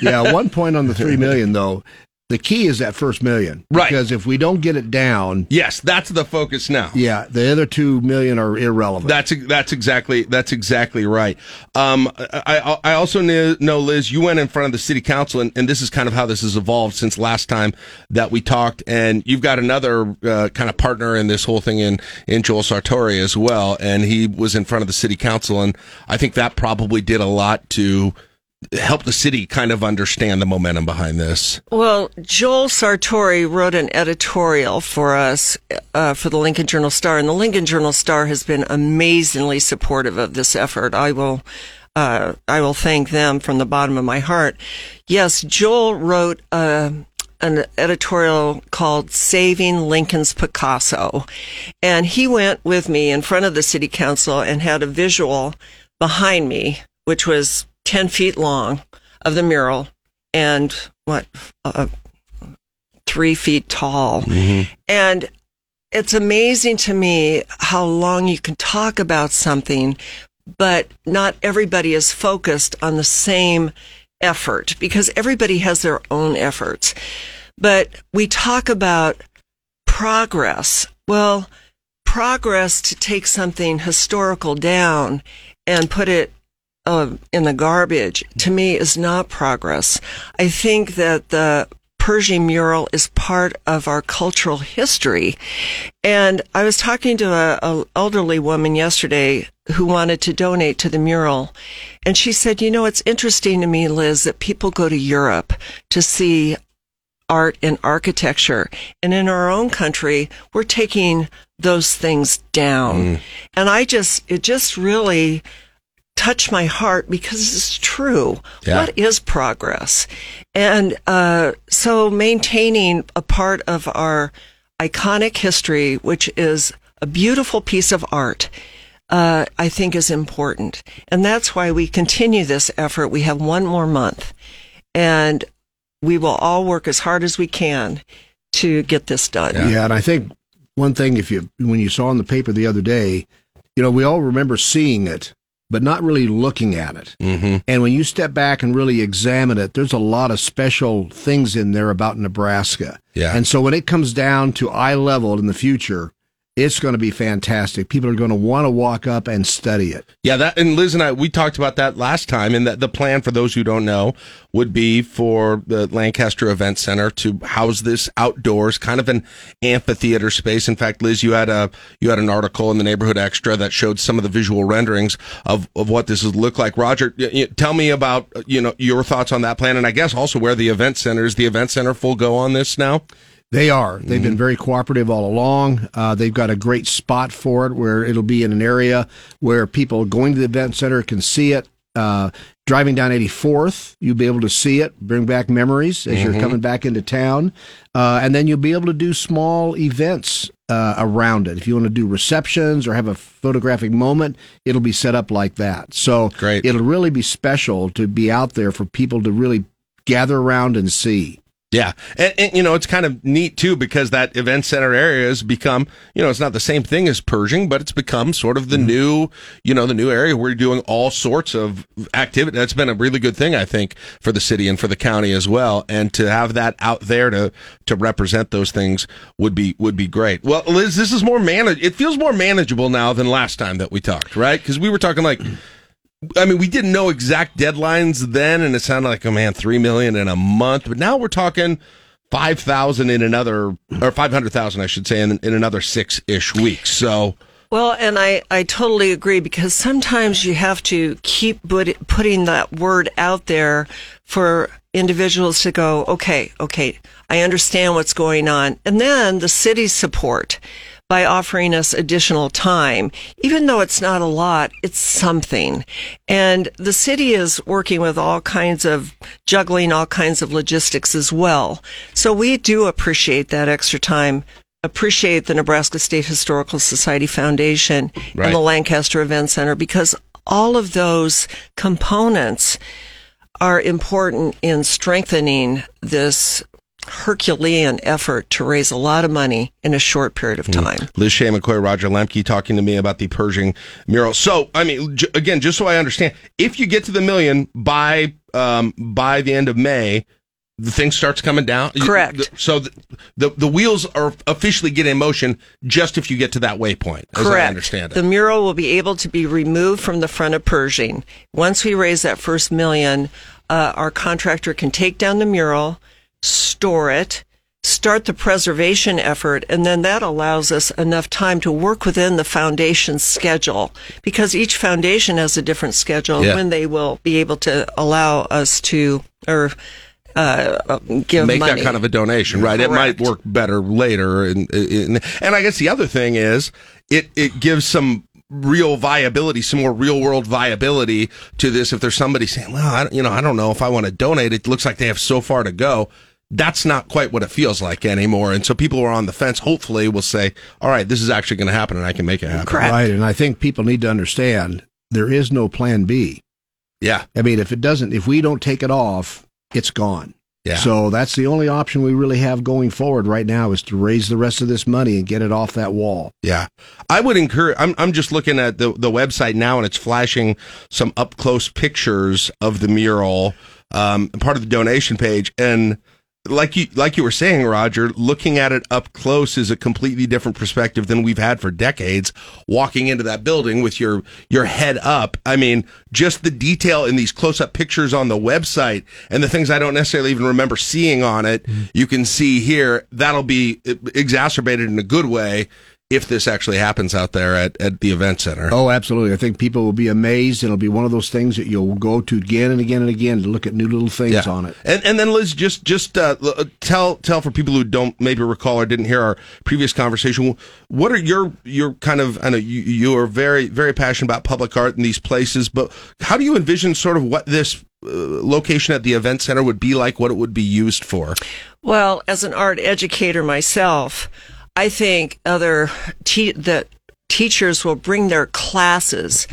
yeah, one point on the three million though. The key is that first million, Right. Because if we don't get it down, yes, that's the focus now. yeah, the other two million are irrelevant. That's that's exactly that's exactly right. Um, I I also know Liz, you went in front of the city council, and, and this is kind of how this has evolved since last time that we talked. And you've got another uh, kind of partner in this whole thing in in Joel Sartore as well, and he was in front of the city council, and I think that probably did a lot to help the city kind of understand the momentum behind this. Well, Joel Sartore wrote an editorial for us uh, for the Lincoln Journal Star, and the Lincoln Journal Star has been amazingly supportive of this effort. I will, uh, I will thank them from the bottom of my heart. Yes, Joel wrote uh, an editorial called "Saving Lincoln's Picasso," and he went with me in front of the city council and had a visual behind me, which was ten feet long, of the mural and what uh, three feet tall. And it's amazing to me how long you can talk about something but not everybody is focused on the same effort because everybody has their own efforts. But we talk about progress. Well progress to take something historical down and put it uh, in the garbage to me is not progress. I think that the Pershing mural is part of our cultural history. And I was talking to a, a elderly woman yesterday who wanted to donate to the mural. And she said, you know, it's interesting to me, Liz, that people go to Europe to see art and architecture. And in our own country, we're taking those things down. And I just, it just really touched my heart because it's true. Yeah. What is progress? And uh, so maintaining a part of our iconic history, which is a beautiful piece of art, uh, I think is important. And that's why we continue this effort. We have one more month and we will all work as hard as we can to get this done. Yeah. yeah, and I think one thing, if you when you saw in the paper the other day, you know, we all remember seeing it, but not really looking at it. Mm-hmm. And when you step back and really examine it, there's a lot of special things in there about Nebraska. Yeah. And so when it comes down to eye level in the future, it's going to be fantastic. People are going to want to walk up and study it. Yeah, that and Liz and I we talked about that last time, and that the plan for those who don't know would be for the Lancaster Event Center to house this outdoors, kind of an amphitheater space. In fact, Liz, you had a you had an article in the Neighborhood Extra that showed some of the visual renderings of, of what this would look like. Roger, tell me about you know your thoughts on that plan, and I guess also where the event center is. The event center full go on this now. They are. They've mm-hmm. been very cooperative all along. Uh, they've got a great spot for it where it'll be in an area where people going to the event center can see it. Uh, driving down 84th, you'll be able to see it, bring back memories as mm-hmm. you're coming back into town. Uh, and then you'll be able to do small events uh, around it. If you want to do receptions or have a photographic moment, it'll be set up like that. So Great. it'll really be special to be out there for people to really gather around and see. Yeah. And, and, you know, it's kind of neat too because that event center area has become, you know, it's not the same thing as Pershing, but it's become sort of the mm-hmm. new, you know, the new area where you're doing all sorts of activity. That's been a really good thing, I think, for the city and for the county as well. And to have that out there to, to represent those things would be, would be great. Well, Liz, this is more manage, it feels more manageable now than last time that we talked, right? Because we were talking like, I mean, we didn't know exact deadlines then, and it sounded like, oh man, three million in a month. But now we're talking five thousand in another, or five hundred thousand, I should say, in, in another six ish weeks. So. Well, and I, I totally agree because sometimes you have to keep putting that word out there for individuals to go, okay, okay, I understand what's going on. And then the city support by offering us additional time. Even though it's not a lot, it's something. And the city is working with all kinds of juggling all kinds of logistics as well. So we do appreciate that extra time appreciate the Nebraska State Historical Society Foundation right. and the Lancaster Event Center because all of those components are important in strengthening this Herculean effort to raise a lot of money in a short period of hmm. time. Mm. Liz Shea McCoy, Roger Lemke talking to me about the Pershing mural. So, I mean, j- again, just so I understand, if you get to the million by um, by the end of May, the thing starts coming down. Correct. So the, the, the wheels are officially get in motion just if you get to that waypoint. As Correct. I understand it. The mural will be able to be removed from the front of Pershing once we raise that first million. Uh, our contractor can take down the mural store it, start the preservation effort, and then that allows us enough time to work within the foundation's schedule because each foundation has a different schedule yeah. when they will be able to allow us to or uh, give make money. that kind of a donation, right? Correct. It might work better later, and, and and I guess the other thing is it it gives some real viability, some more real world viability to this. If there's somebody saying, well, I, you know, I don't know if I want to donate, it looks like they have so far to go that's not quite what it feels like anymore. And so people who are on the fence, hopefully, will say, all right, this is actually going to happen and I can make it happen. Correct. Right. And I think people need to understand there is no plan B. Yeah. I mean, if it doesn't, if we don't take it off, it's gone. Yeah. So that's the only option we really have going forward right now is to raise the rest of this money and get it off that wall. Yeah. I would encourage, I'm, I'm just looking at the, the website now and it's flashing some up close pictures of the mural, um, part of the donation page. And, like you like you were saying, Roger, looking at it up close is a completely different perspective than we've had for decades. Walking into that building with your your head up, I mean, just the detail in these close up pictures on the website and the things I don't necessarily even remember seeing on it, mm-hmm. you can see here. That'll be exacerbated in a good way if this actually happens out there at, at the event center. Oh, absolutely. I think people will be amazed. It'll be one of those things that you'll go to again and again and again to look at new little things yeah. on it. And, and then Liz, just just uh, uh, tell tell for people who don't maybe recall or didn't hear our previous conversation, what are your your kind of I know you you are very very passionate about public art in these places, but how do you envision sort of what this uh, location at the event center would be like, what it would be used for? Well, as an art educator myself, I think other te- that teachers will bring their classes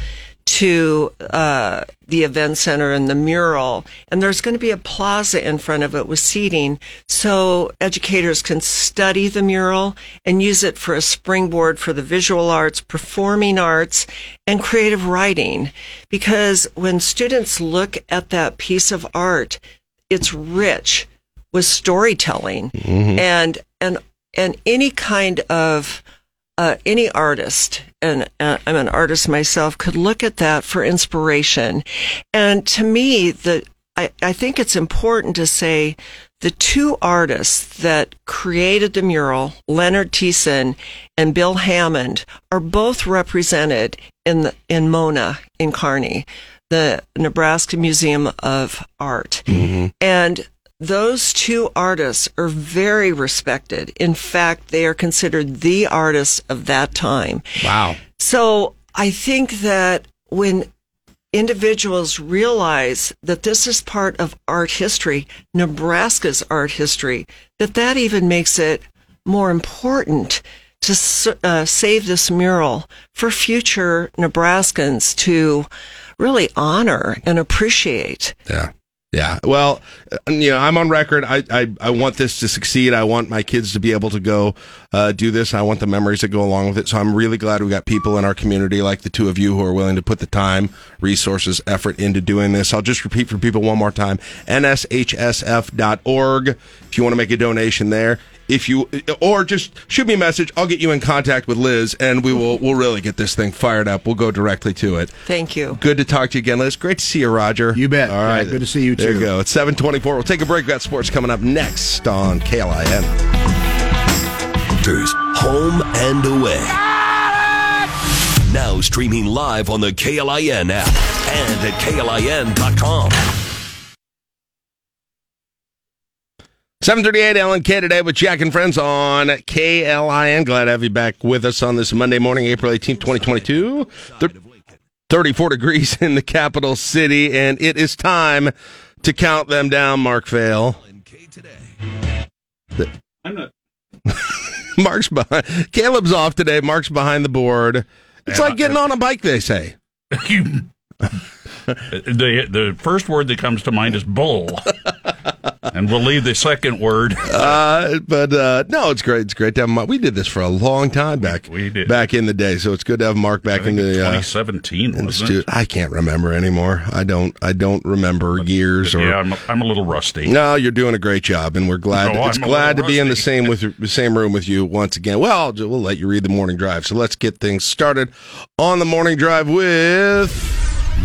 to uh, the event center and the mural, and there's going to be a plaza in front of it with seating, so educators can study the mural and use it for a springboard for the visual arts, performing arts, and creative writing. Because when students look at that piece of art, it's rich with storytelling and and and any kind of uh, any artist, and uh, I'm an artist myself, could look at that for inspiration. And to me, the I, I think it's important to say the two artists that created the mural, Leonard Thiessen and Bill Hammond, are both represented in the, in Mona in Kearney, the Nebraska Museum of Art, and those two artists are very respected. In fact, they are considered the artists of that time. Wow. So I think that when individuals realize that this is part of art history, Nebraska's art history, that that even makes it more important to uh, save this mural for future Nebraskans to really honor and appreciate. Yeah. Yeah. Well, uh, you know, I'm on record. I, I, I want this to succeed. I want my kids to be able to go uh, do this. I want the memories that go along with it. So I'm really glad we got people in our community like the two of you who are willing to put the time, resources, effort into doing this. I'll just repeat for people one more time nshsf.org if you want to make a donation there. If you or just shoot me a message, I'll get you in contact with Liz, and we will we'll really get this thing fired up. We'll go directly to it. Thank you. Good to talk to you again, Liz. Great to see you, Roger. You bet. All right, Yeah, good to see you, too. There you go. It's 724. We'll take a break. We've got sports coming up next on KLIN. Raptors, home and away. Now streaming live on the KLIN app and at KLIN.com. 738 LNK today with Jack and Friends on KLIN. Glad to have you back with us on this Monday morning, April 18th, 2022. 34 degrees in the capital city, and it is time to count them down, Mark Vale. I'm not. Mark's behind. Caleb's off today. Mark's behind the board. It's like getting on a bike, they say. the the first word that comes to mind is bull, and we'll leave the second word. Uh, but uh, no, it's great. It's great to have Mark. We did this for a long time back We did. back in the day, so it's good to have Mark back in the uh, 2017, in the wasn't stu- it? I can't remember anymore. I don't. I don't remember years or. yeah, I'm, I'm a little rusty. No, you're doing a great job, and we're glad. No, it's I'm a glad to be in the same with the same room with you once again. Well, we'll let you read the morning drive. So let's get things started on the morning drive with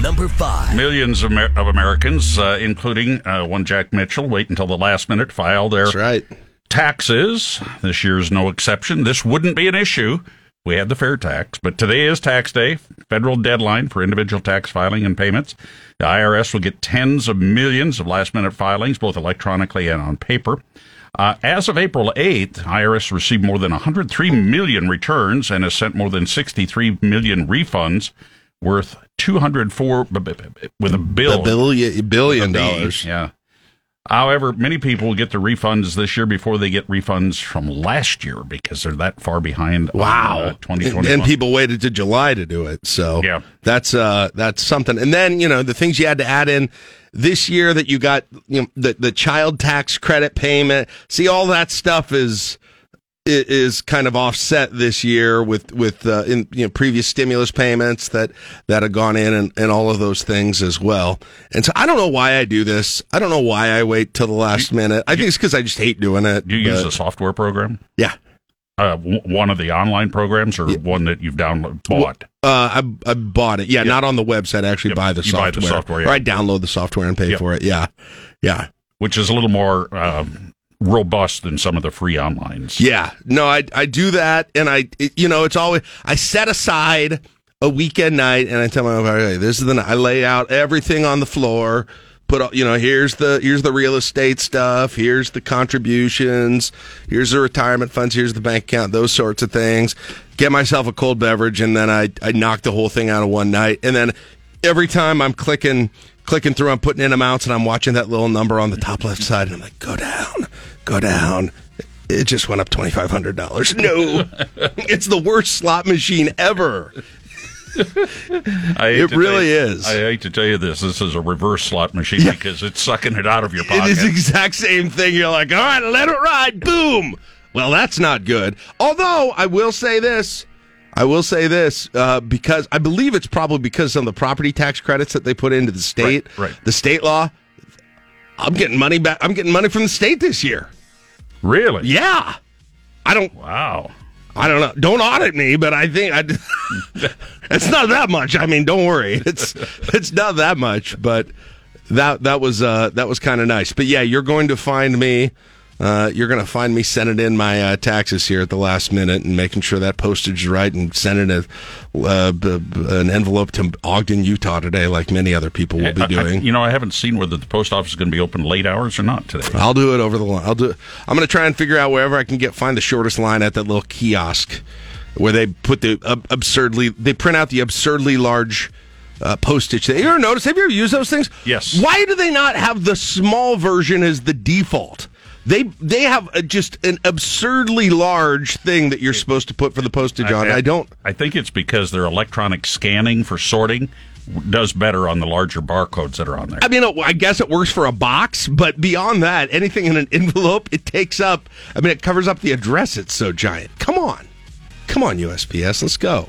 Number five. Millions of, Amer- of Americans, uh, including uh, one Jack Mitchell, wait until the last minute to file their that's right. taxes. This year's no exception. This wouldn't be an issue. We had the fair tax, but today is tax day, federal deadline for individual tax filing and payments. The IRS will get tens of millions of last minute filings, both electronically and on paper. Uh, as of April 8th, IRS received more than 103 million returns and has sent more than 63 million refunds worth 204 b- b- b- with a bill. A billion billion With a B, dollars. Yeah. However, many people get their refunds this year before they get refunds from last year because they're that far behind. on, Wow. uh, and, 2021. and people waited to July to do it. So Yeah. that's uh that's something. And then, you know, the things you had to add in this year that you got you know the the child tax credit payment. See all that stuff is is kind of offset this year with with uh, in you know previous stimulus payments that that have gone in and, and all of those things as well. And so I don't know why I do this. I don't know why I wait till the last minute. I think it's because I just hate doing it. Do you use a software program? yeah. Uh, w- one of the online programs or one that you've downloaded, bought? Uh, I, I bought it. Yeah, not on the website. I actually Yep, buy the you software. buy the software, yeah. Or I download the software and pay Yep. for it. Yeah, yeah, which is a little more um, robust than some of the free onlines. yeah. No, I I do that, and I it- you know it's always I set aside a weekend night, and I tell my wife, okay, this is the night. I lay out everything on the floor. Put you know here's the here's the real estate stuff. Here's the contributions. Here's the retirement funds. Here's the bank account. Those sorts of things. Get myself a cold beverage, and then I I knock the whole thing out of one night, and then every time I'm clicking clicking through, I'm putting in amounts and I'm watching that little number on the top left side, and I'm like, go down, go down. It just went up twenty five hundred dollars. No, it's the worst slot machine ever. I It really you- is. I hate to tell you this. This is a reverse slot machine because it's sucking it out of your pocket. It is the exact same thing. You're like, all right, let it ride. Boom. Well, that's not good. Although I will say this. I will say this uh, because I believe it's probably because of the property tax credits that they put into the state. Right, right. The state law. I'm getting money back. I'm getting money from the state this year. Really? Yeah. I don't. Wow. I don't know. Don't audit me, but I think I. it's not that much. I mean, don't worry. It's it's not that much, but that that was uh, that was kind of nice. But yeah, you're going to find me. Uh, you're going to find me sending in my uh, taxes here at the last minute and making sure that postage is right and sending a, uh, b- b- an envelope to Ogden, Utah today, like many other people will be I- I- doing. you know, I haven't seen whether the post office is going to be open late hours or not today. I'll do it over the line. I'll do. It. I'm going to try and figure out wherever I can get find the shortest line at that little kiosk where they put the ab- absurdly they print out the absurdly large uh, postage. Have you ever notice? Have you ever used those things? Yes. Why do they not have the small version as the default? They they have a, just an absurdly large thing that you're supposed to put for the postage on. I don't. I think it's because their electronic scanning for sorting does better on the larger barcodes that are on there. I mean, I guess it works for a box, but beyond that, anything in an envelope, it takes up. I mean, it covers up the address. It's so giant. Come on, come on, USPS, let's go.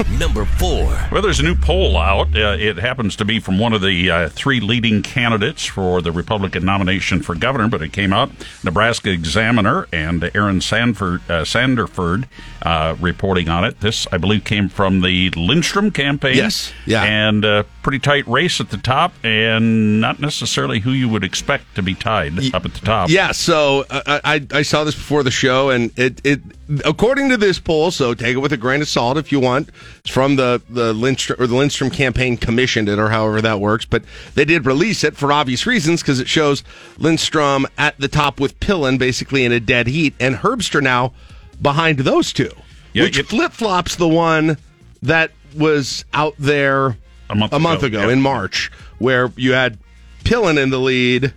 Number four. Well, there's a new poll out. Uh, it happens to be from one of the uh, three leading candidates for the Republican nomination for governor, but it came out Nebraska Examiner and Aaron Sanford, uh, Sanderford uh, reporting on it. This, I believe, came from the Lindstrom campaign. Yes. Yeah. And uh, pretty tight race at the top, and not necessarily who you would expect to be tied up at the top. Yeah, so uh, I I saw this before the show, and it it according to this poll, so take it with a grain of salt if you want. It's from the the Lindstrom or the Lindstrom campaign commissioned it, or however that works. But they did release it for obvious reasons because it shows Lindstrom at the top with Pillen basically in a dead heat, and Herbster now behind those two, Yeah, which flip flops the one that was out there A month ago, ago, yeah. in March, where you had Pillen in the lead.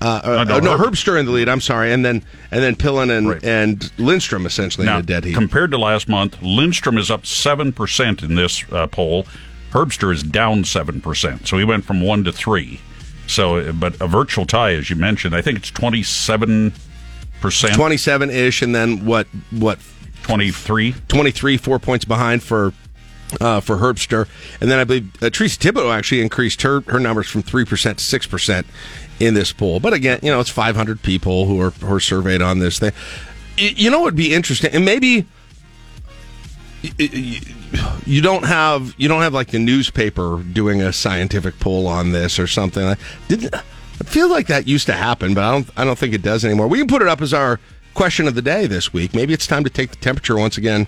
Uh, uh, no, no, Herb- Herbster in the lead. I'm sorry, and then and then Pillen and Right. and Lindstrom essentially Now, in a dead heat. compared to last month, Lindstrom is up 7% in this uh, poll. Herbster is down 7%. So he went from 1 to 3. So, uh, but a virtual tie, as you mentioned, I think it's 27%. Twenty-seven ish, and then what? What? 23. 23, four points behind for uh, for Herbster, and then I believe uh, Theresa Thibodeau actually increased her her numbers from three percent to six percent in this poll. But again, you know, it's 500 people who are who are surveyed on this thing. You know, what would be interesting, and maybe you don't have you don't have like the newspaper doing a scientific poll on this or something. Didn't. I feel like that used to happen, but I don't. I don't think it does anymore. We can put it up as our question of the day this week. Maybe it's time to take the temperature once again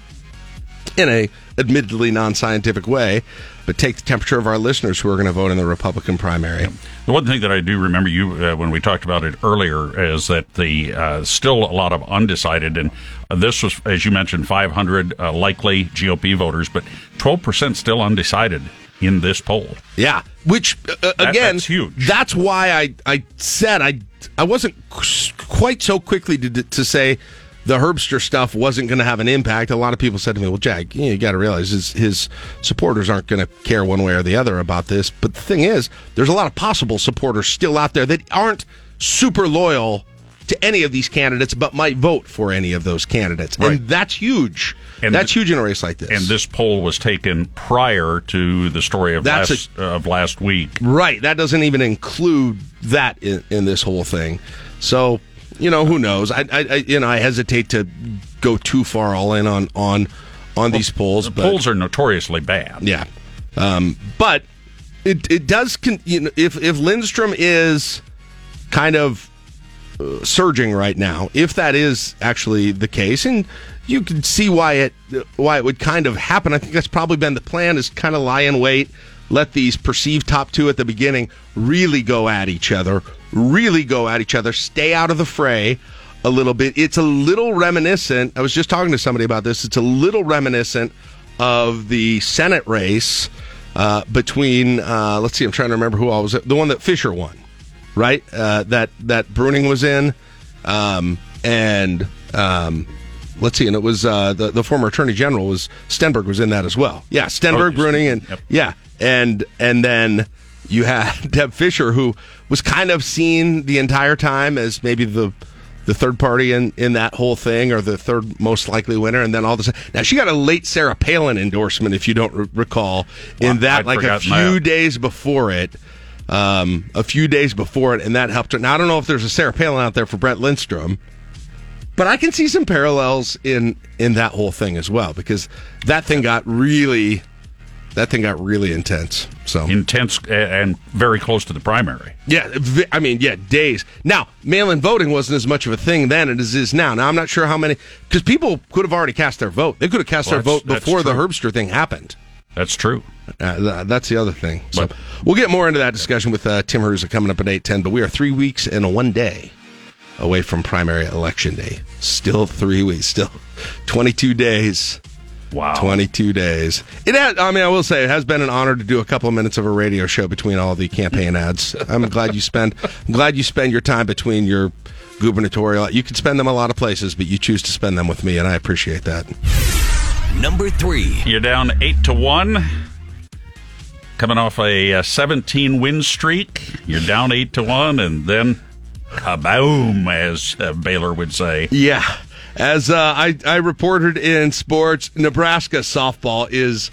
in a admittedly non-scientific way, but take the temperature of our listeners who are going to vote in the Republican primary. The one thing that I do remember you uh, when we talked about it earlier is that the uh, still a lot of undecided, and uh, this was, as you mentioned, 500 uh, likely GOP voters, but 12 percent still undecided in this poll. Yeah, which uh, That- again, that's huge. That's why I I said I I wasn't quite so quickly to to say the Herbster stuff wasn't going to have an impact. A lot of people said to me, "Well, Jack, you, got to realize his his supporters aren't going to care one way or the other about this." But the thing is, there's a lot of possible supporters still out there that aren't super loyal to any of these candidates, but might vote for any of those candidates, Right. and that's huge. And that's th- huge in a race like this. And this poll was taken prior to the story of That's last of last week. Right. That doesn't even include that in, in this whole thing. So, you know, who knows? I, I, I you know, I hesitate to go too far all in on on on these polls. The but, polls are notoriously bad. yeah, um, but it it does. Con- you know, if if Lindstrom is kind of uh, surging right now, if that is actually the case, and you can see why it why it would kind of happen. I think that's probably been the plan: is kind of lie in wait, let these perceived top two at the beginning really go at each other, really go at each other, stay out of the fray a little bit. It's a little reminiscent. I was just talking to somebody about this. It's a little reminiscent of the Senate race uh, between. Uh, let's see. I'm trying to remember who all was. The one that Fisher won right? Uh, that that Bruning was in, um, and um, let's see, and it was uh, the the former Attorney General was Stenberg was in that as well. Yeah, Stenberg, Oh, Bruning, and yep. yeah, and and then you had Deb Fisher, who was kind of seen the entire time as maybe the the third party in, in that whole thing or the third most likely winner. And then all of a sudden, now she got a late Sarah Palin endorsement, if you don't r- recall, in Wow, that I'd like a few days before it. Um, a few days before it, and that helped her. Now I don't know if there's a Sarah Palin out there for Brett Lindstrom, but I can see some parallels in in that whole thing as well because that thing got really that thing got really intense. So intense and very close to the primary. yeah, I mean, yeah, days. Now, mail-in voting wasn't as much of a thing then as it is now. Now, I'm not sure how many because people could have already cast their vote. They could have cast Well, their vote before the. Herbster thing happened. That's true. Uh, th- that's the other thing. So we'll get more into that discussion with uh, Tim Harusa coming up at eight ten. But we are three weeks and one day away from primary election day. Still three weeks. Still twenty two days. Wow. 22 days. It has, I mean, I will say it has been an honor to do a couple of minutes of a radio show between all the campaign ads. I'm glad you spend, I'm glad you spend your time between your gubernatorial. You could spend them a lot of places, but you choose to spend them with me, and I appreciate that. Number three. You're down eight to one. Coming off a uh, 17 win streak, you're down eight to one, and then kaboom, as uh, Baylor would say. Yeah. As uh, I, I reported in sports, Nebraska softball is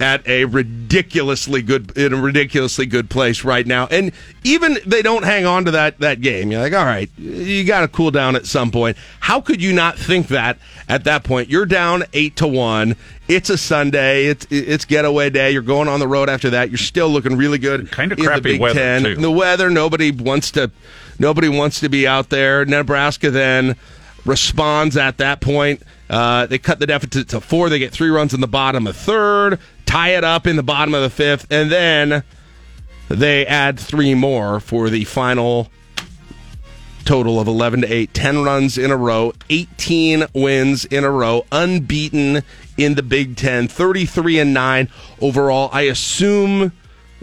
at a ridiculously good in a ridiculously good place right now. And even they don't hang on to that that game. You're like, all right, you got to cool down at some point. How could you not think that at that point? You're down eight to one. It's a Sunday. It's it's getaway day. You're going on the road after that. You're still looking really good. In the crappy Big weather, Ten. too. The weather. Nobody wants to. Nobody wants to be out there. Nebraska then responds at that point. Uh, they cut the deficit to four. They get three runs in the bottom of third, tie it up in the bottom of the fifth, and then they add three more for the final total of 11 to 8 10 runs in a row 18 wins in a row unbeaten in the big 10 33 and 9 overall i assume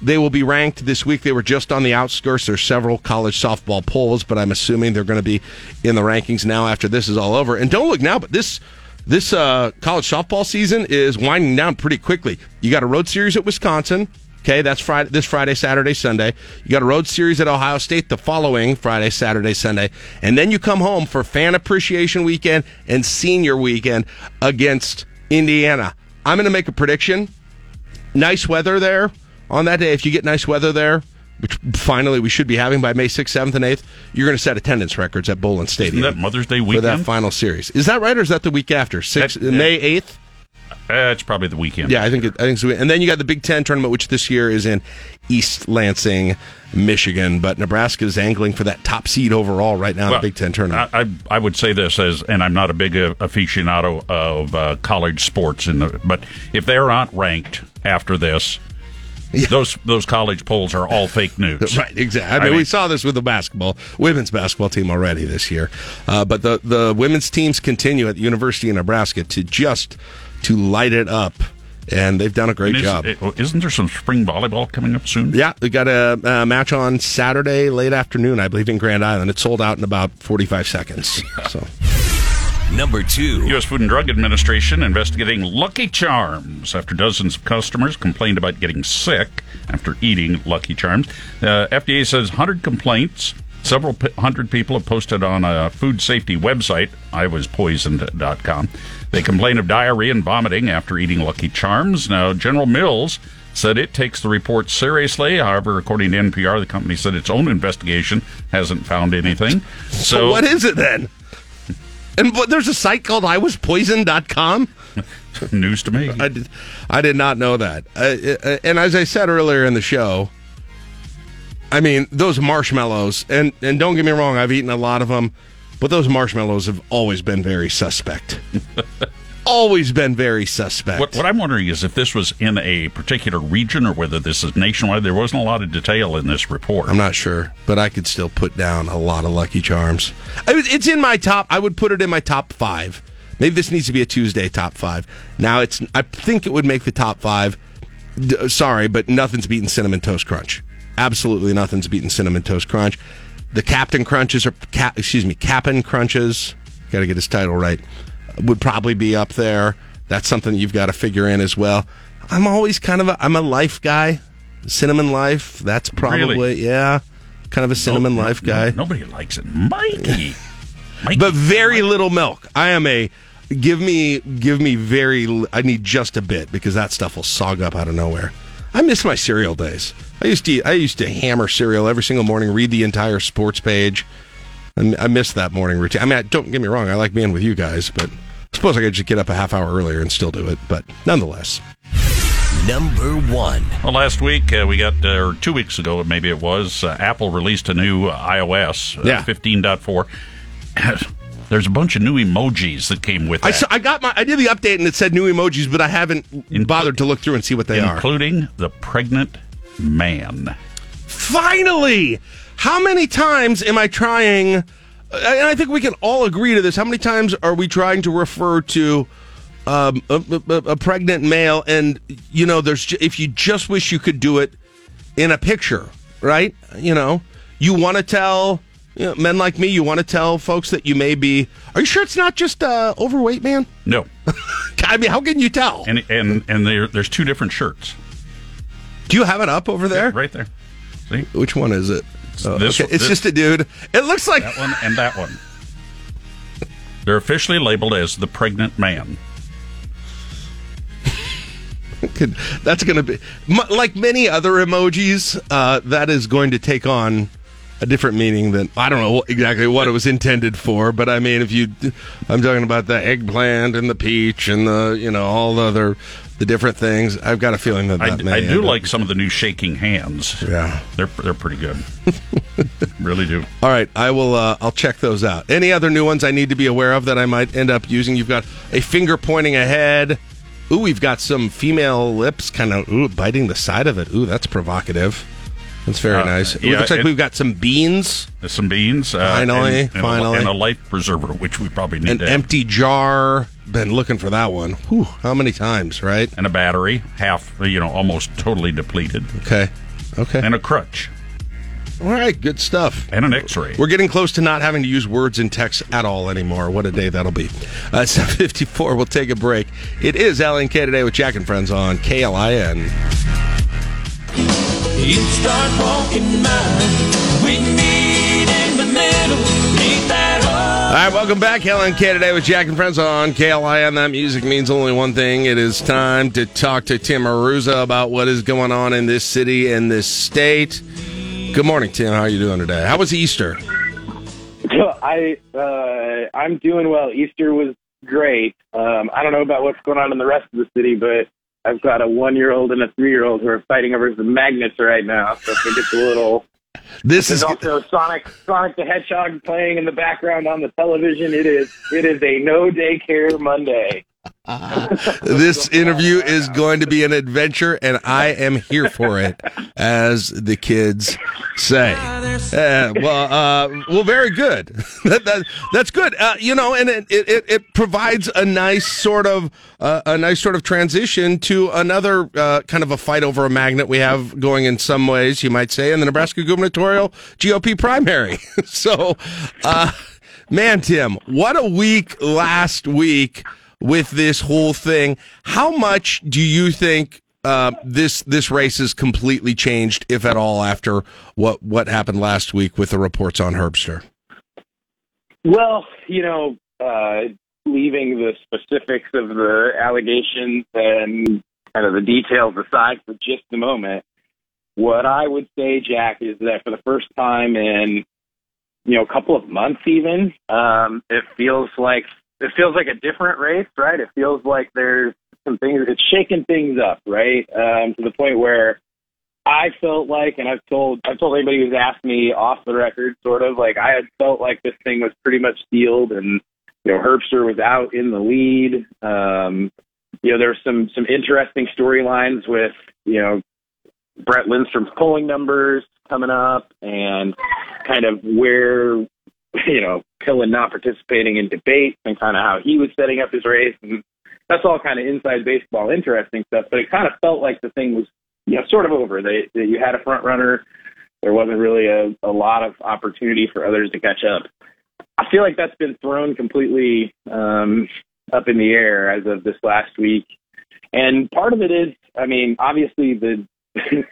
they will be ranked this week they were just on the outskirts there's several college softball polls but i'm assuming they're going to be in the rankings now after this is all over and don't look now but this this uh, college softball season is winding down pretty quickly you got a road series at wisconsin Okay, that's Friday. This Friday, Saturday, Sunday. You got a road series at Ohio State the following Friday, Saturday, Sunday, and then you come home for Fan Appreciation Weekend and Senior Weekend against Indiana. I'm going to make a prediction. Nice weather there on that day. If you get nice weather there, which finally we should be having by May 6th, 7th, and 8th, you're going to set attendance records at Bowlin Stadium. Isn't that Mother's Day weekend? for that final series? Is that right, or is that the week after? Six, That- May 8th. Uh, it's probably the weekend. Yeah, I think it, I think so. And then you got the Big Ten tournament, which this year is in East Lansing, Michigan. But Nebraska is angling for that top seed overall right now in the Big Ten tournament. I, I I would say this as, and I'm not a big uh, aficionado of uh, college sports, in the, but if they're not ranked after this, those those college polls are all fake news. Right, exactly. I mean, we saw this with the basketball, women's basketball team already this year. Uh, but the, the women's teams continue at the University of Nebraska to just to light it up, and they've done a great is- job. Isn't there some spring volleyball coming up soon? Yeah, we got a, a match on Saturday late afternoon, I believe, in Grand Island. It sold out in about 45 seconds. So. Number two. U.S. Food and Drug Administration investigating Lucky Charms after dozens of customers complained about getting sick after eating Lucky Charms. Uh, FDA says 100 complaints. Several p- hundred people have posted on a food safety website, iwaspoisoned.com. They complain of diarrhea and vomiting after eating Lucky Charms. Now, General Mills said it takes the report seriously. However, according to NPR, the company said its own investigation hasn't found anything. So, what is it then? And there's a site called iwaspoisoned.com? News to me. I did, I did not know that. Uh, uh, and as I said earlier in the show, I mean, those marshmallows, and, and don't get me wrong, I've eaten a lot of them, but those marshmallows have always been very suspect. always been very suspect. What, what I'm wondering is if this was in a particular region or whether this is nationwide. There wasn't a lot of detail in this report. I'm not sure, but I could still put down a lot of Lucky Charms. It's in my top. I would put it in my top five. Maybe this needs to be a Tuesday top five. Now it's. I think it would make the top five. D- sorry, but nothing's beating cinnamon toast crunch. Absolutely nothing's beating cinnamon toast crunch. the Captain Crunches are, Cap, excuse me, Cap'n Crunches. Got to get his title right. Would probably be up there. That's something you've got to figure in as well. I'm always kind of a I'm a life guy. Cinnamon life. That's probably Really? yeah, kind of a cinnamon No, no, life no, guy. nobody likes it. Mikey. Mikey. but very little milk. I am a give me give me very. I need just a bit because that stuff will sog up out of nowhere. I miss my cereal days. I used to I used to hammer cereal every single morning, read the entire sports page. And I miss that morning routine. I mean, I- don't get me wrong. I like being with you guys, but I suppose I could just get up a half hour earlier and still do it. But nonetheless, Number one. Well, last week uh, we got, uh, or two weeks ago, maybe it was, uh, Apple released a new uh, iOS uh, Yeah. 15.4. There's a bunch of new emojis that came with I, saw, I got my I did the update and it said new emojis, but I haven't bothered to look through and see what they are. including the pregnant man. Finally! How many times am I trying? And I think we can all agree to this. How many times are we trying to refer to um, a, a, a pregnant male? And you know, there's if you just wish you could do it in a picture, right? You know, you want to tell you know, men like me. You want to tell folks that you may be. Are you sure it's not just uh, overweight, man? No. I mean, how can you tell? And and and there, there's two different shirts. Do you have it up over there? Right there. See? Which one is it? Oh, this- okay. It's this- just a dude. It looks like That one and that one. They're officially labeled as the pregnant man. Could- that's going to be like many other emojis. Uh, that is going to take on a different meaning than I don't know exactly what it was intended for. But I mean, if you, I'm talking about the eggplant and the peach and the you know all the other the different things. I've got a feeling that I, that I do like some of the new shaking hands. Yeah. They're they're pretty good. really do. All right, I will. Uh, I'll check those out. Any other new ones I need to be aware of that I might end up using? You've got a finger pointing ahead. Ooh, we've got some female lips kind of ooh biting the side of it. Ooh, that's provocative. That's very Uh, nice. It yeah, looks like it- we've got some beans, some beans. Uh, Finally, and, and finally. A, and a life preserver, which we probably need an empty jar. Been looking for that one. Whew, how many times, right? And a battery, half, you know, almost totally depleted. Okay. Okay. And a crutch. All right, good stuff. And an x ray. We're getting close to not having to use words in text at all anymore. What a day that'll be. Uh, 754, we'll take a break. It is LNK today with Jack and Friends on KLIN. You start walking mine. All right, welcome back. LNK today with Jack and Friends on KLIN. That music means only one thing. It is time to talk to Tim Aruza about what is going on in this city and this state. Good morning, Tim. How are you doing today? How was Easter? So I uh, I'm doing well. Easter was great. Um, I don't know about what's going on in the rest of the city, but I've got a one year old and a three year old who are fighting over some magnets right now. So if it gets a little This There's is also Sonic Sonic the Hedgehog playing in the background on the television. It is it is a no daycare Monday. this interview is going to be an adventure, and I am here for it, as the kids say. Uh, well, uh, well, very good. that, that, that's good. Uh, you know, and it, it, it provides a nice sort of uh, a nice sort of transition to another uh, kind of a fight over a magnet we have going in some ways, you might say, in the Nebraska gubernatorial GOP primary. so, man, Tim, what a week last week with this whole thing. How much do you think uh, this this race has completely changed, if at all, after what what happened last week with the reports on Herbster? Well, you know, uh, leaving the specifics of the allegations and kind of the details aside for just a moment, what I would say, Jack, is that for the first time in you know a couple of months, even um, it feels like it feels like a different race, right? It feels like there's some things it's shaking things up, right? Um, to the point where I felt like, and I've told I've told anybody who's asked me off the record, sort of like I had felt like this thing was pretty much sealed, and you know Herbster was out in the lead. Um, you know, there's some some interesting storylines with you know Brett Lindstrom's polling numbers coming up, and kind of where you know Pillen not participating in debates and kind of how he was setting up his race, and that's all kind of inside baseball interesting stuff. But it kind of felt like the thing was you know, sort of over. They, they you had a front runner there wasn't really a, a lot of opportunity for others to catch up. I feel like that's been thrown completely um, up in the air as of this last week. And part of it is, I mean, obviously the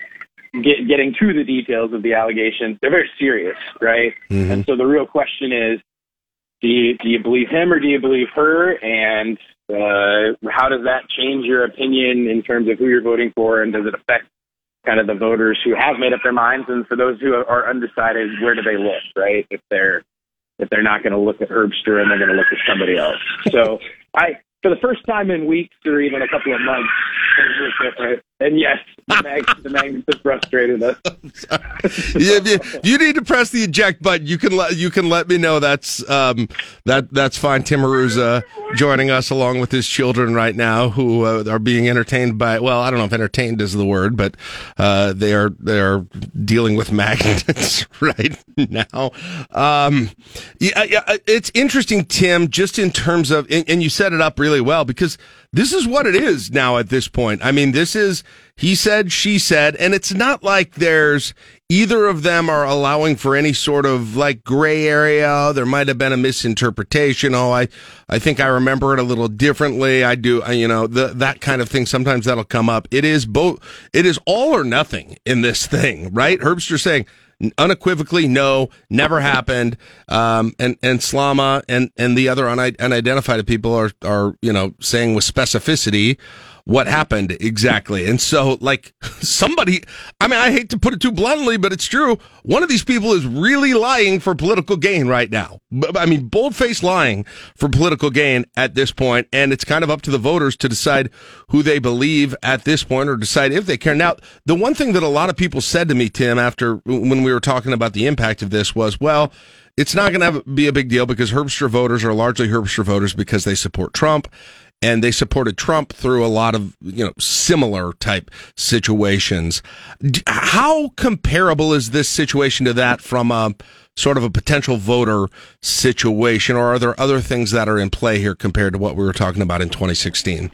get, getting to the details of the allegations, they're very serious, right? Mm-hmm. And so the real question is, do you, do you believe him or do you believe her? And uh, how does that change your opinion in terms of who you're voting for? And does it affect kind of the voters who have made up their minds? And for those who are undecided, where do they look, right? If they're if they're not going to look at Herbster and they're going to look at somebody else. So I, for the first time in weeks or even a couple of months, things different. And yes, the, mag- the magnets have frustrated us. yeah, if you, you need to press the eject button. You can let you can let me know. That's um, that that's fine. Tim Aruza joining us along with his children right now, who uh, are being entertained by. Well, I don't know if entertained is the word, but uh, they are they are dealing with magnets right now. Um, yeah, yeah, it's interesting, Tim. Just in terms of, and, and you set it up really well because this is what it is now at this point. I mean, this is he said, she said, and it's not like there's either of them are allowing for any sort of like gray area. There might have been a misinterpretation. Oh, I, I think I remember it a little differently. I do, you know, the, that kind of thing. Sometimes that'll come up. It is both, it is all or nothing in this thing, right? Herbster saying, unequivocally no never happened um, and and slama and and the other unidentified people are are you know saying with specificity what happened exactly. And so, like, somebody, I mean, I hate to put it too bluntly, but it's true. One of these people is really lying for political gain right now. I mean, bold faced lying for political gain at this point, And it's kind of up to the voters to decide who they believe at this point or decide if they care. Now, the one thing that a lot of people said to me, Tim, after when we were talking about the impact of this was, well, it's not going to be a big deal because Herbster voters are largely Herbster voters because they support Trump and they supported Trump through a lot of you know similar type situations. How comparable is this situation to that from a sort of a potential voter situation, or are there other things that are in play here compared to what we were talking about in 2016?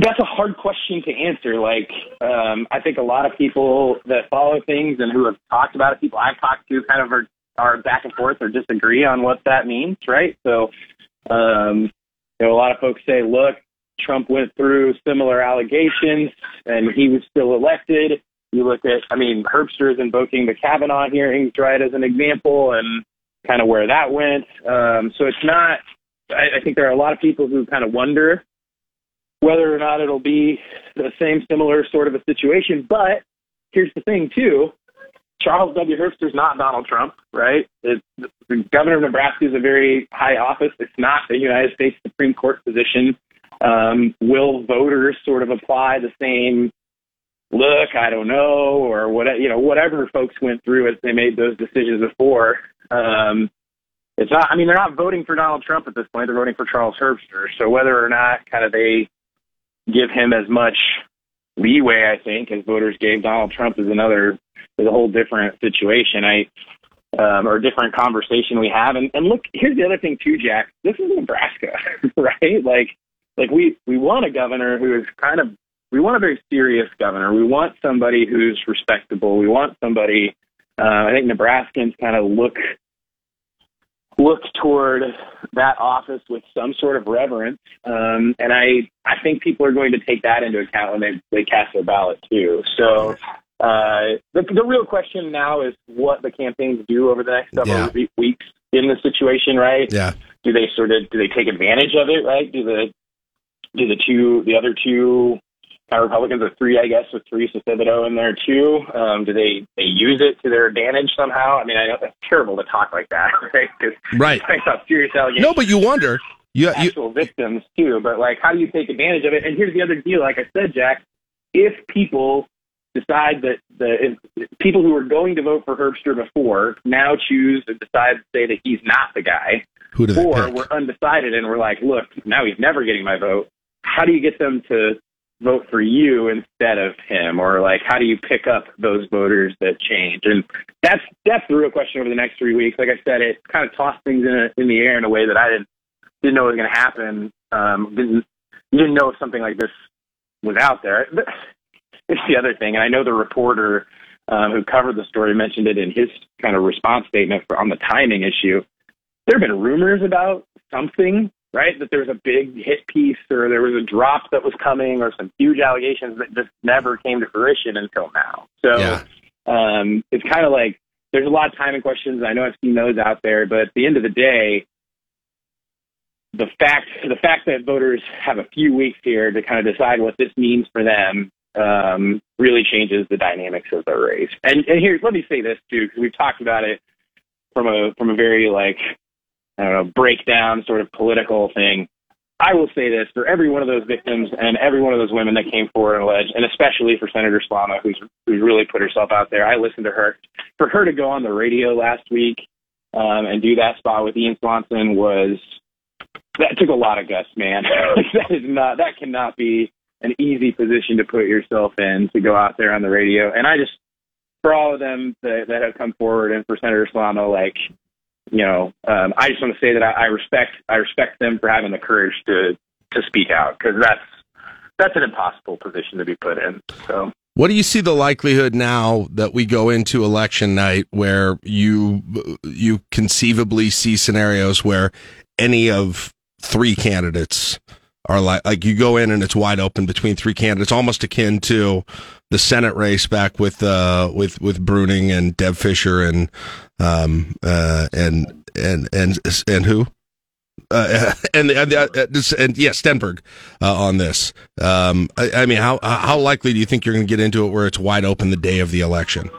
That's a hard question to answer. Like, um, I think a lot of people that follow things and who have talked about it, people I've talked to, kind of are are back and forth or disagree on what that means, right? So, um, you know, a lot of folks say, look, Trump went through similar allegations and he was still elected. You look at, I mean, Herbster is invoking the Kavanaugh hearings, right, as an example, and kind of where that went. Um, so it's not, I, I think there are a lot of people who kind of wonder whether or not it'll be the same similar sort of a situation. But here's the thing, too Charles W. Herbster is not Donald Trump, right? The governor of Nebraska is a very high office. It's not the United States Supreme Court position. Um, will voters sort of apply the same look? I don't know, or what you know, whatever folks went through as they made those decisions before. Um, it's not. I mean, they're not voting for Donald Trump at this point. They're voting for Charles Herbster. So whether or not kind of they give him as much leeway, I think, as voters gave Donald Trump is another is a whole different situation. I um, or different conversation we have. And, and look, here's the other thing too, Jack. This is Nebraska, right? Like, like we we want a governor who is kind of we want a very serious governor. We want somebody who's respectable. We want somebody. Uh, I think Nebraskans kind of look look toward that office with some sort of reverence, um, and I I think people are going to take that into account when they they cast their ballot too. So uh, the, the real question now is what the campaigns do over the next several Yeah. weeks in the situation, right? Yeah. Do they sort of do they take advantage of it, right? Do the do the two the other two Republicans or three, I guess, with Theresa Thibodeau in there too? Um, do they they use it to their advantage somehow? I mean, I know that's terrible to talk like that, right? 'Cause Right. serious allegations No, but you wonder. You, you, actual victims too. But like, how do you take advantage of it? And here's the other deal. Like I said, Jack, if people decide that the people who were going to vote for Herbster before now choose and decide to say that he's not the guy, Who do they or pick? we're undecided and we're like, look, now he's never getting my vote. How do you get them to vote for you instead of him, or like how do you pick up those voters that change? And that's that's the real question over the next three weeks. Like I said, it kind of tossed things in a, in the air in a way that I didn't didn't know was going to happen. Um, didn't didn't know if something like this was out there. But it's the other thing, and I know the reporter um, who covered the story, mentioned it in his kind of response statement for, on the timing issue. There have been rumors about something, right? That there was a big hit piece or there was a drop that was coming or some huge allegations that just never came to fruition until now. So Yeah. um, it's kind of like there's a lot of timing questions. I know I've seen those out there, but at the end of the day, the fact the fact that voters have a few weeks here to kind of decide what this means for them um, really changes the dynamics of the race. And, and here, let me say this too, because we've talked about it from a from a very like I don't know breakdown sort of political thing. I will say this for every one of those victims and every one of those women that came forward and alleged, and especially for Senator Slama, who's who's really put herself out there. I listened to her. For her to go on the radio last week um, and do that spot with Ian Swanson was that took a lot of guts, man. that is not that cannot be an easy position to put yourself in to go out there on the radio. And I just for all of them that, that have come forward and for Senator Slama, like you know, um, I just want to say that I, I respect I respect them for having the courage to to speak out because that's that's an impossible position to be put in. So. What do you see the likelihood now that we go into election night where you you conceivably see scenarios where any of three candidates are like like you go in and it's wide open between three candidates, almost akin to the Senate race back with uh with with Bruning and Deb Fischer and um uh and and and and who uh, and and, uh, and yeah, Stenberg uh, on this. Um, I, I mean, how how likely do you think you're going to get into it where it's wide open the day of the election?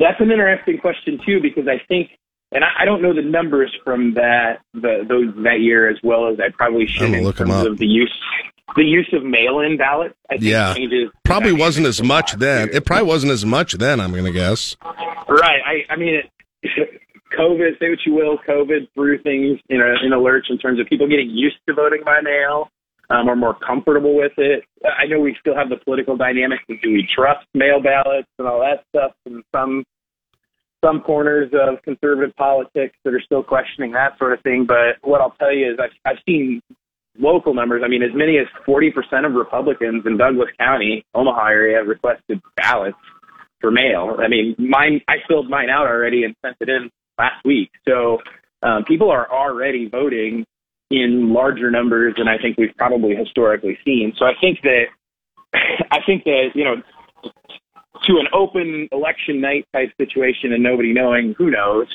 That's an interesting question too, because I think, and I, I don't know the numbers from that the, those that year as well as I probably should in terms of the use the use of mail-in ballots. I think Yeah, changes probably wasn't as much then. It probably wasn't as much then. I'm going to guess. Right. I, I mean, it, COVID, say what you will, COVID threw things in a, in a lurch in terms of people getting used to voting by mail um, or more comfortable with it. I know we still have the political dynamics of do we trust mail ballots and all that stuff in some some corners of conservative politics that are still questioning that sort of thing. But what I'll tell you is I've, I've seen local numbers. I mean, as many as 40% of Republicans in Douglas County, Omaha area, have requested ballots for mail. I mean, mine, I filled mine out already and sent it in last week. So um, people are already voting in larger numbers than I think we've probably historically seen. So I think that, I think that, you know, to an open election night type situation and nobody knowing, who knows?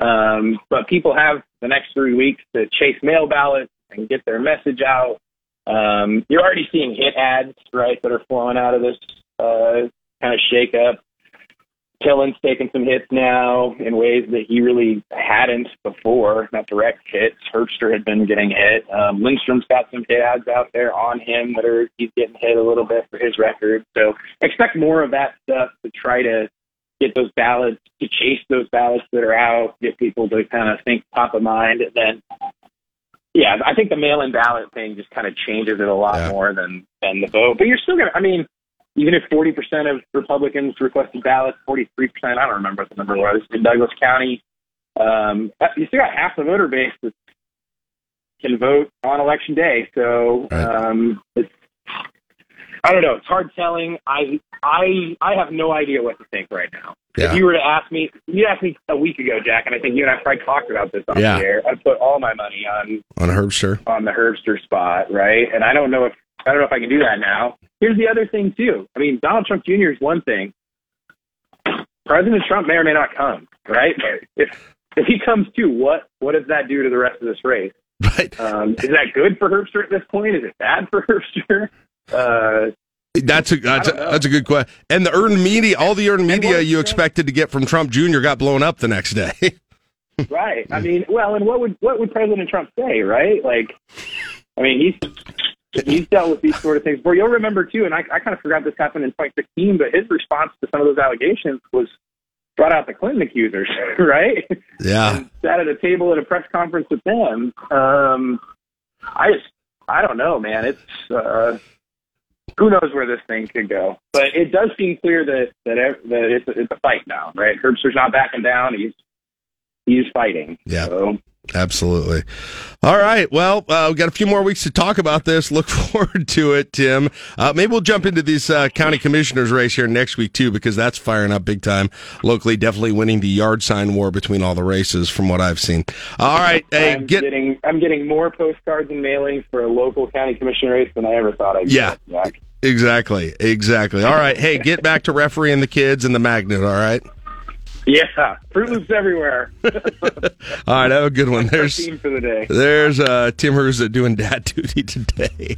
Um, but people have the next three weeks to chase mail ballots and get their message out. Um, you're already seeing hit ads, right, that are flowing out of this uh, kind of shake up. Pillen's taking some hits now in ways that he really hadn't before, not direct hits. Herbster had been getting hit. Um, Lindstrom's got some hit ads out there on him that are he's getting hit a little bit for his record. So expect more of that stuff to try to get those ballots, to chase those ballots that are out, get people to kind of think top of mind, and then yeah, I think the mail-in ballot thing just kind of changes it a lot more than than the vote. But you're still gonna, I mean, even if 40% of Republicans requested ballots, 43%, I don't remember what the number was in Douglas County, um, you still got half the voter base that can vote on election day. So um, it's, I don't know. It's hard telling. I I I have no idea what to think right now. Yeah. If you were to ask me, you asked me a week ago, Jack, and I think you and I probably talked about this on Yeah. the air. I'd put all my money on On Herbster. on the Herbster spot, right? And I don't know if I don't know if I can do that now. Here's the other thing too. I mean, Donald Trump Jr. is one thing. President Trump may or may not come, right? If if he comes too, what what does that do to the rest of this race? Right. Um, is that good for Herbster at this point? Is it bad for Herbster? Uh, That's a that's a, that's a good question. And the earned media, all the earned media you expected to get from Trump Jr. got blown up the next day. right. I mean, well, and what would what would President Trump say, right? Like, I mean, he's he's dealt with these sort of things before. You'll remember too, and I, I kind of forgot this happened in 2016, but his response to some of those allegations was brought out the Clinton accusers, right? yeah. Sat at a table at a press conference with them. Um, I just, I don't know, man. It's uh, who knows where this thing could go, but it does seem clear that that that it's a, it's a fight now, right? Herbster's not backing down. He's he's fighting. Yeah. So Absolutely. All right. Well, uh, we've got a few more weeks to talk about this. Look forward to it, Tim. Uh, maybe we'll jump into this uh, county commissioners race here next week, too, because that's firing up big time locally. Definitely winning the yard sign war between all the races from what I've seen. All right. Hey, I'm get. getting I'm getting more postcards and mailings for a local county commissioner race than I ever thought I'd Yeah. get, Jack. Exactly. Exactly. All right. Hey, get back to refereeing the kids and the magnet. All right. Yeah, Froot Loops everywhere. All right. Have a good one. There's. Team for the day. There's uh, Tim Herza doing dad duty today.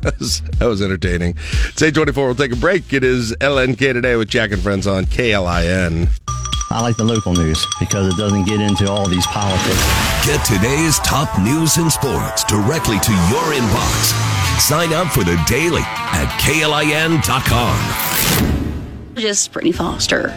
that, was, that was entertaining. It's 824. We'll take a break. It is LNK today with Jack and Friends on KLIN. I like the local news because it doesn't get into all these politics. Get today's top news and sports directly to your inbox. Sign up for the daily at KLIN.com. Just Brittany Foster.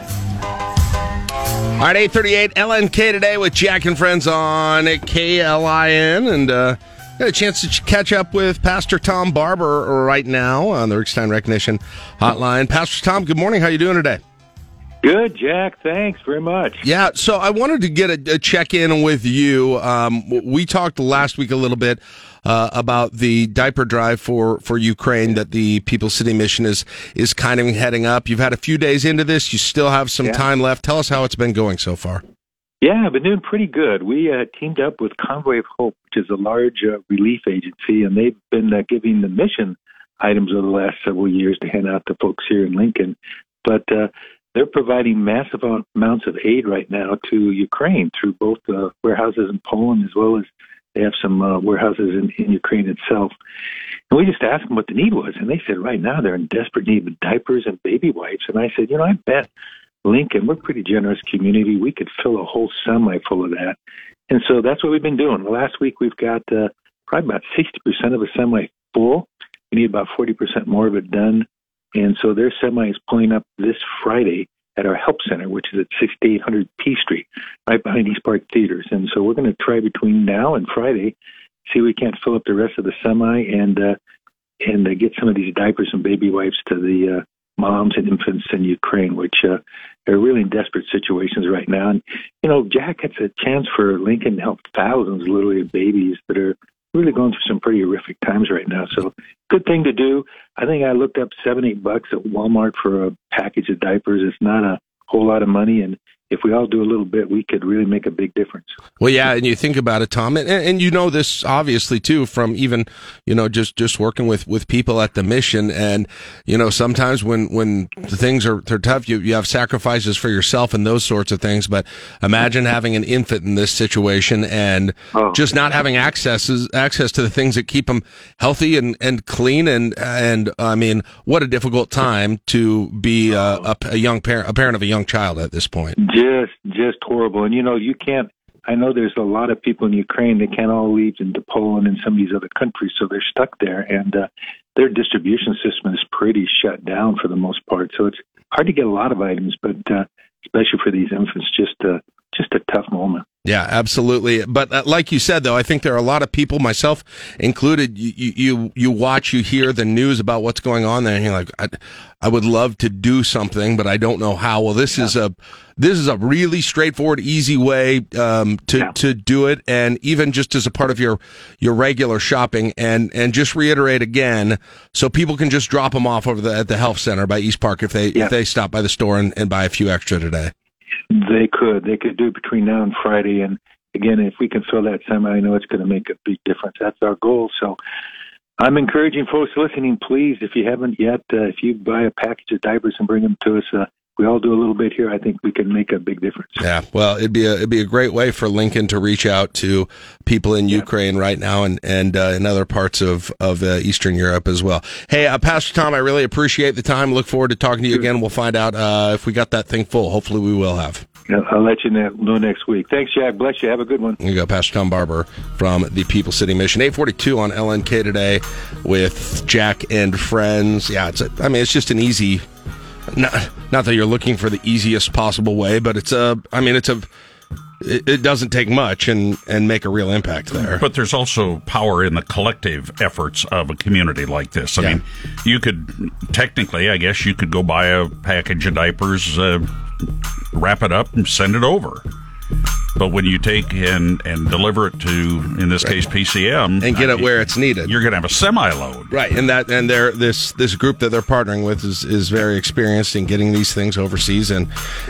All right, 838 LNK today with Jack and Friends on KLIN. And uh, got a chance to catch up with Pastor Tom Barber right now on the Rickstein Recognition Hotline. Pastor Tom, good morning. How are you doing today? Good, Jack. Thanks very much. Yeah, so I wanted to get a, a check in with you. Um, we talked last week a little bit uh, about the diaper drive for, for Ukraine that the People's City Mission is is kind of heading up. You've had a few days into this. You still have some Yeah. time left. Tell us how it's been going so far. Yeah, I've been doing pretty good. We uh, teamed up with Convoy of Hope, which is a large uh, relief agency, and they've been uh, giving the mission items over the last several years to hand out to folks here in Lincoln. But uh, they're providing massive amounts of aid right now to Ukraine through both uh, warehouses in Poland as well as they have some uh, warehouses in, in Ukraine itself. And we just asked them what the need was, and they said right now they're in desperate need of diapers and baby wipes. And I said, you know, I bet Lincoln, we're a pretty generous community. We could fill a whole semi full of that. And so that's what we've been doing. Last week we've got uh, probably about 60% of a semi full. We need about 40% more of it done. And so their semi is pulling up this Friday at our help center, which is at 6800 P Street, right behind East Park Theaters. And so we're going to try between now and Friday, see if we can't fill up the rest of the semi and uh, and uh, get some of these diapers and baby wipes to the uh, moms and infants in Ukraine, which uh, are really in desperate situations right now. And you know, Jack, it's a chance for Lincoln to help thousands, literally, of babies that are really going through some pretty horrific times right now. So, good thing to do. I think I looked up seven, eight bucks at Walmart for a package of diapers. It's not a whole lot of money, and if we all do a little bit, we could really make a big difference. Well, yeah, and you think about it, Tom, and, and you know this obviously too from even you know just just working with with people at the mission, and you know sometimes when when things are they're tough, you you have sacrifices for yourself and those sorts of things. But imagine having an infant in this situation and oh. just not having access access to the things that keep them healthy and and clean, and and I mean, what a difficult time to be a, a, a young parent, a parent of a young child at this point. Just, just horrible. And you know, you can't. I know there's a lot of people in Ukraine. They can't all leave into Poland and some of these other countries, so they're stuck there. And uh, their distribution system is pretty shut down for the most part. So it's hard to get a lot of items, but uh, especially for these infants, just uh, just a tough moment. Yeah, absolutely. But uh, like you said, though, I think there are a lot of people, myself included. You you you watch, you hear the news about what's going on there, and you're like, I, I would love to do something, but I don't know how. Well, this is a this is a really straightforward, easy way um, to to do it, and even just as a part of your your regular shopping, and and just reiterate again, so people can just drop them off over the at the health center by East Park if they if they stop by the store and, and buy a few extra today. They could. They could do it between now and Friday. And again, if we can fill that semi, I know it's going to make a big difference. That's our goal. So I'm encouraging folks listening, please, if you haven't yet, uh, if you buy a package of diapers and bring them to us, uh, we all do a little bit here. I think we can make a big difference. Yeah, well, it'd be a it'd be a great way for Lincoln to reach out to people in Ukraine right now and and uh, in other parts of of uh, Eastern Europe as well. Hey, uh, Pastor Tom, I really appreciate the time. Look forward to talking to you again. We'll find out uh, if we got that thing full. Hopefully, we will have. I'll let you know, know next week. Thanks, Jack. Bless you. Have a good one. There you go, Pastor Tom Barber from the People City Mission. 842 on LNK today with Jack and friends. Yeah, it's a, I mean, it's just an easy, not, not that you're looking for the easiest possible way, but it's a, I mean, it's a, it, it doesn't take much and, and make a real impact there. But there's also power in the collective efforts of a community like this. I Yeah. mean, you could technically, I guess, you could go buy a package of diapers, uh, wrap it up, and send it over. But when you take and and deliver it to, in this case, PCM, and get it where it's needed, you're going to have a semi load. Right, and that and they're this this group that they're partnering with is is very experienced in getting these things overseas and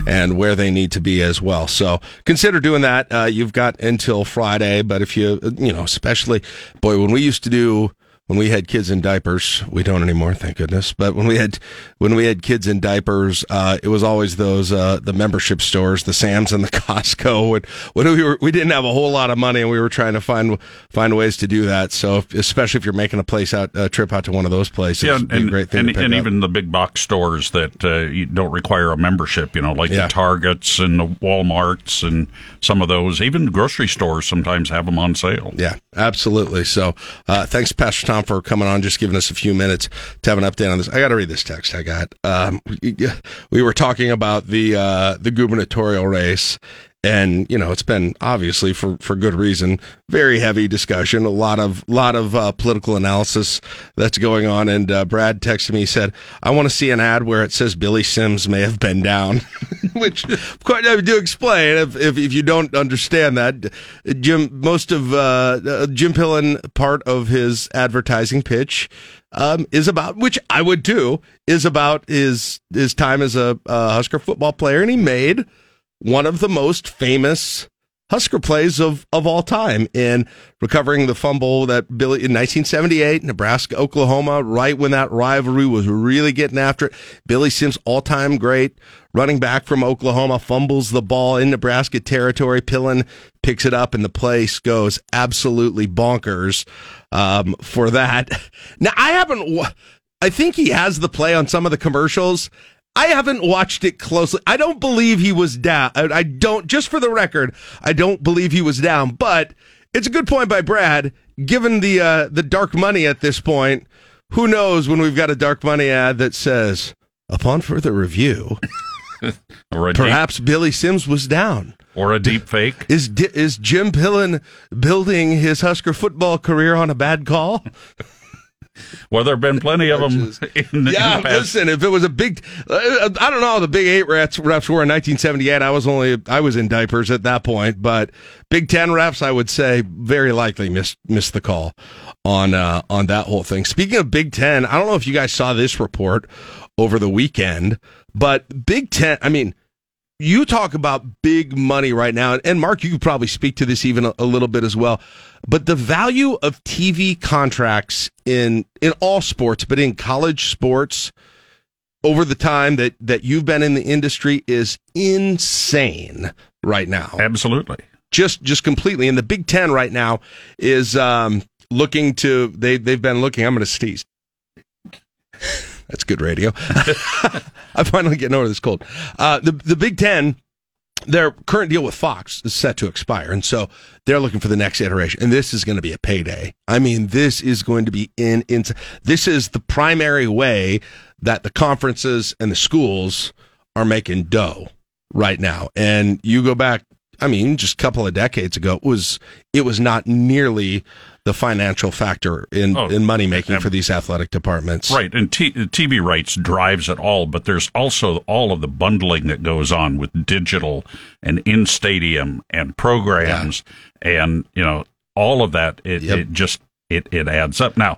and where they need to be as well. So consider doing that. Uh, you've got until Friday, but if you you know, especially boy, when we used to do when we had kids in diapers, we don't anymore, thank goodness. But when we had when we had kids in diapers, uh, it was always those uh, the membership stores, the Sam's and the Costco. When, when we were we didn't have a whole lot of money, and we were trying to find find ways to do that. So, if, especially if you're making a place out a trip out to one of those places, Yeah, it'd be a and, great thing and, and even the big box stores that uh, you don't require a membership, you know, like Yeah. the Targets and the Walmarts and some of those. Even grocery stores sometimes have them on sale. Yeah, absolutely. So, uh, thanks, Pastor Tom, for coming on, just giving us a few minutes to have an update on this. I got to read this text I got. Um, we were talking about the uh, the gubernatorial race. And you know it's been obviously for, for good reason. Very heavy discussion a lot of lot of uh, political analysis that's going on. And uh, Brad texted me he said I want to see an ad where it says Billy Sims may have been down. Which I do explain if, if if you don't understand that Jim most of uh, uh, Jim Pillen part of his advertising pitch um, is about which I would do is about his his time as a, a Husker football player. And he made one of the most famous Husker plays of, of all time in recovering the fumble that Billy in 1978, Nebraska, Oklahoma, right when that rivalry was really getting after it. Billy Sims, all time great running back from Oklahoma, fumbles the ball in Nebraska territory. Pillen picks it up and the place goes absolutely bonkers um, for that. Now, I haven't, I think he has the play on some of the commercials. I haven't watched it closely. I don't believe he was down. I, don't, just for the record, I don't believe he was down, but it's a good point by Brad. Given the, uh, the dark money at this point, who knows when we've got a dark money ad that says, upon further review, perhaps Billy Sims was down. Or a deep fake. Is, is Jim Pillen building his Husker football career on a bad call? Well, there have been plenty of them in, the- Yeah, in the listen. If it was a big, uh, I don't know how the Big Eight refs, refs were in 1978. I was only I was in diapers at that point, but Big Ten refs, I would say, very likely missed missed the call on uh, on that whole thing. Speaking of Big Ten, I don't know if you guys saw this report over the weekend, but Big Ten. I mean, you talk about big money right now, and Mark, you could probably speak to this even a, a little bit as well. But the value of TV contracts in in all sports, but in college sports, over the time that that you've been in the industry is insane right now. Absolutely, just just completely. And the Big Ten right now is um, looking to they they've been looking. I'm going to sneeze. That's good radio. I'm finally getting over this cold. Uh, the the Big Ten, their current deal with Fox is set to expire, and so they're looking for the next iteration. And this is going to be a payday. I mean, this is going to be in in. This is the primary way that the conferences and the schools are making dough right now. And you go back, I mean, just a couple of decades ago, it was it was not nearly the financial factor in Oh, in money making for these athletic departments. Right, and T- TV rights drives it all, but there's also all of the bundling that goes on with digital and in stadium and programs, and you know all of that. It, it just it it adds up. Now,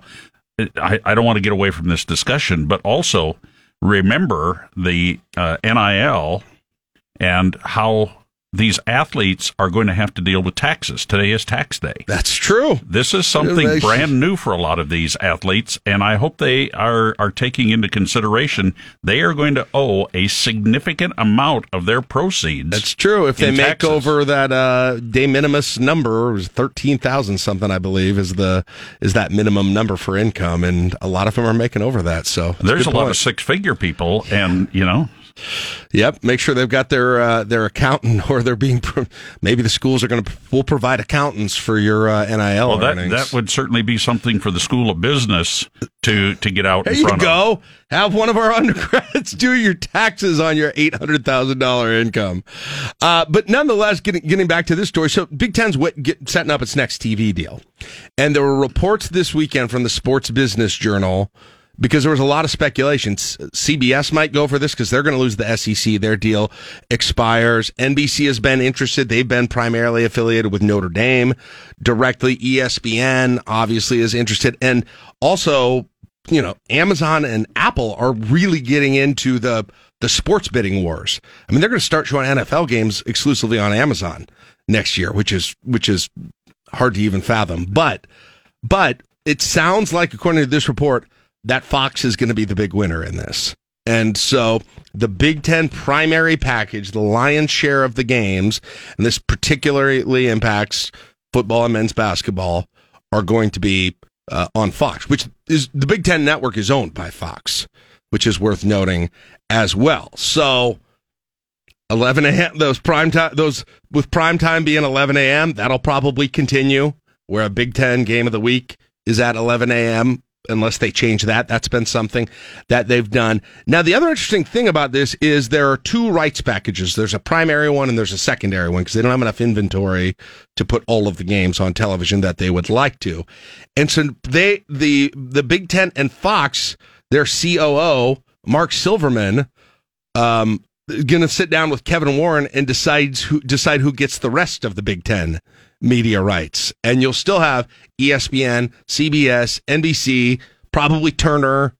I I don't want to get away from this discussion, but also remember the uh, NIL and how these athletes are going to have to deal with taxes. Today is tax day. That's true. This is something brand new for a lot of these athletes, and I hope they are are taking into consideration they are going to owe a significant amount of their proceeds. That's true. If they make taxes. over that uh, de minimis number, it was thirteen thousand something, I believe, is the is that minimum number for income, and a lot of them are making over that. So There's a lot of six figure people, and you know, Yep. Make sure they've got their uh, their accountant, or they're being pro- maybe the schools are going to will provide accountants for your uh, NIL well, that earnings. that would certainly be something for the School of Business to to get out there in you front of. go. Have one of our undergrads do your taxes on your eight hundred thousand dollar income. Uh, but nonetheless, getting getting back to this story, so Big Ten's get, setting up its next TV deal, and there were reports this weekend from the Sports Business Journal because there was a lot of speculation. CBS might go for this because they're going to lose the SEC. Their deal expires. NBC has been interested. They've been primarily affiliated with Notre Dame directly. ESPN obviously is interested. And also, you know, Amazon and Apple are really getting into the, the sports bidding wars. I mean, they're going to start showing NFL games exclusively on Amazon next year, which is, which is hard to even fathom. But, but it sounds like, according to this report, that Fox is going to be the big winner in this. And so the Big Ten primary package, the lion's share of the games, and this particularly impacts football and men's basketball, are going to be uh, on Fox, which is the Big Ten network is owned by Fox, which is worth noting as well. So 11 a.m. Those prime time, those with prime time being 11 a.m. That'll probably continue. Where a Big Ten game of the week is at 11 a.m. Unless they change that, that's been something that they've done. Now, the other interesting thing about this is there are two rights packages. There's a primary one and there's a secondary one because they don't have enough inventory to put all of the games on television that they would like to. And so they, the the Big Ten and Fox, their COO Mark Silverman, um, going to sit down with Kevin Warren and decides who decide who gets the rest of the Big Ten media rights, and you'll still have ESPN, CBS, NBC, probably Turner,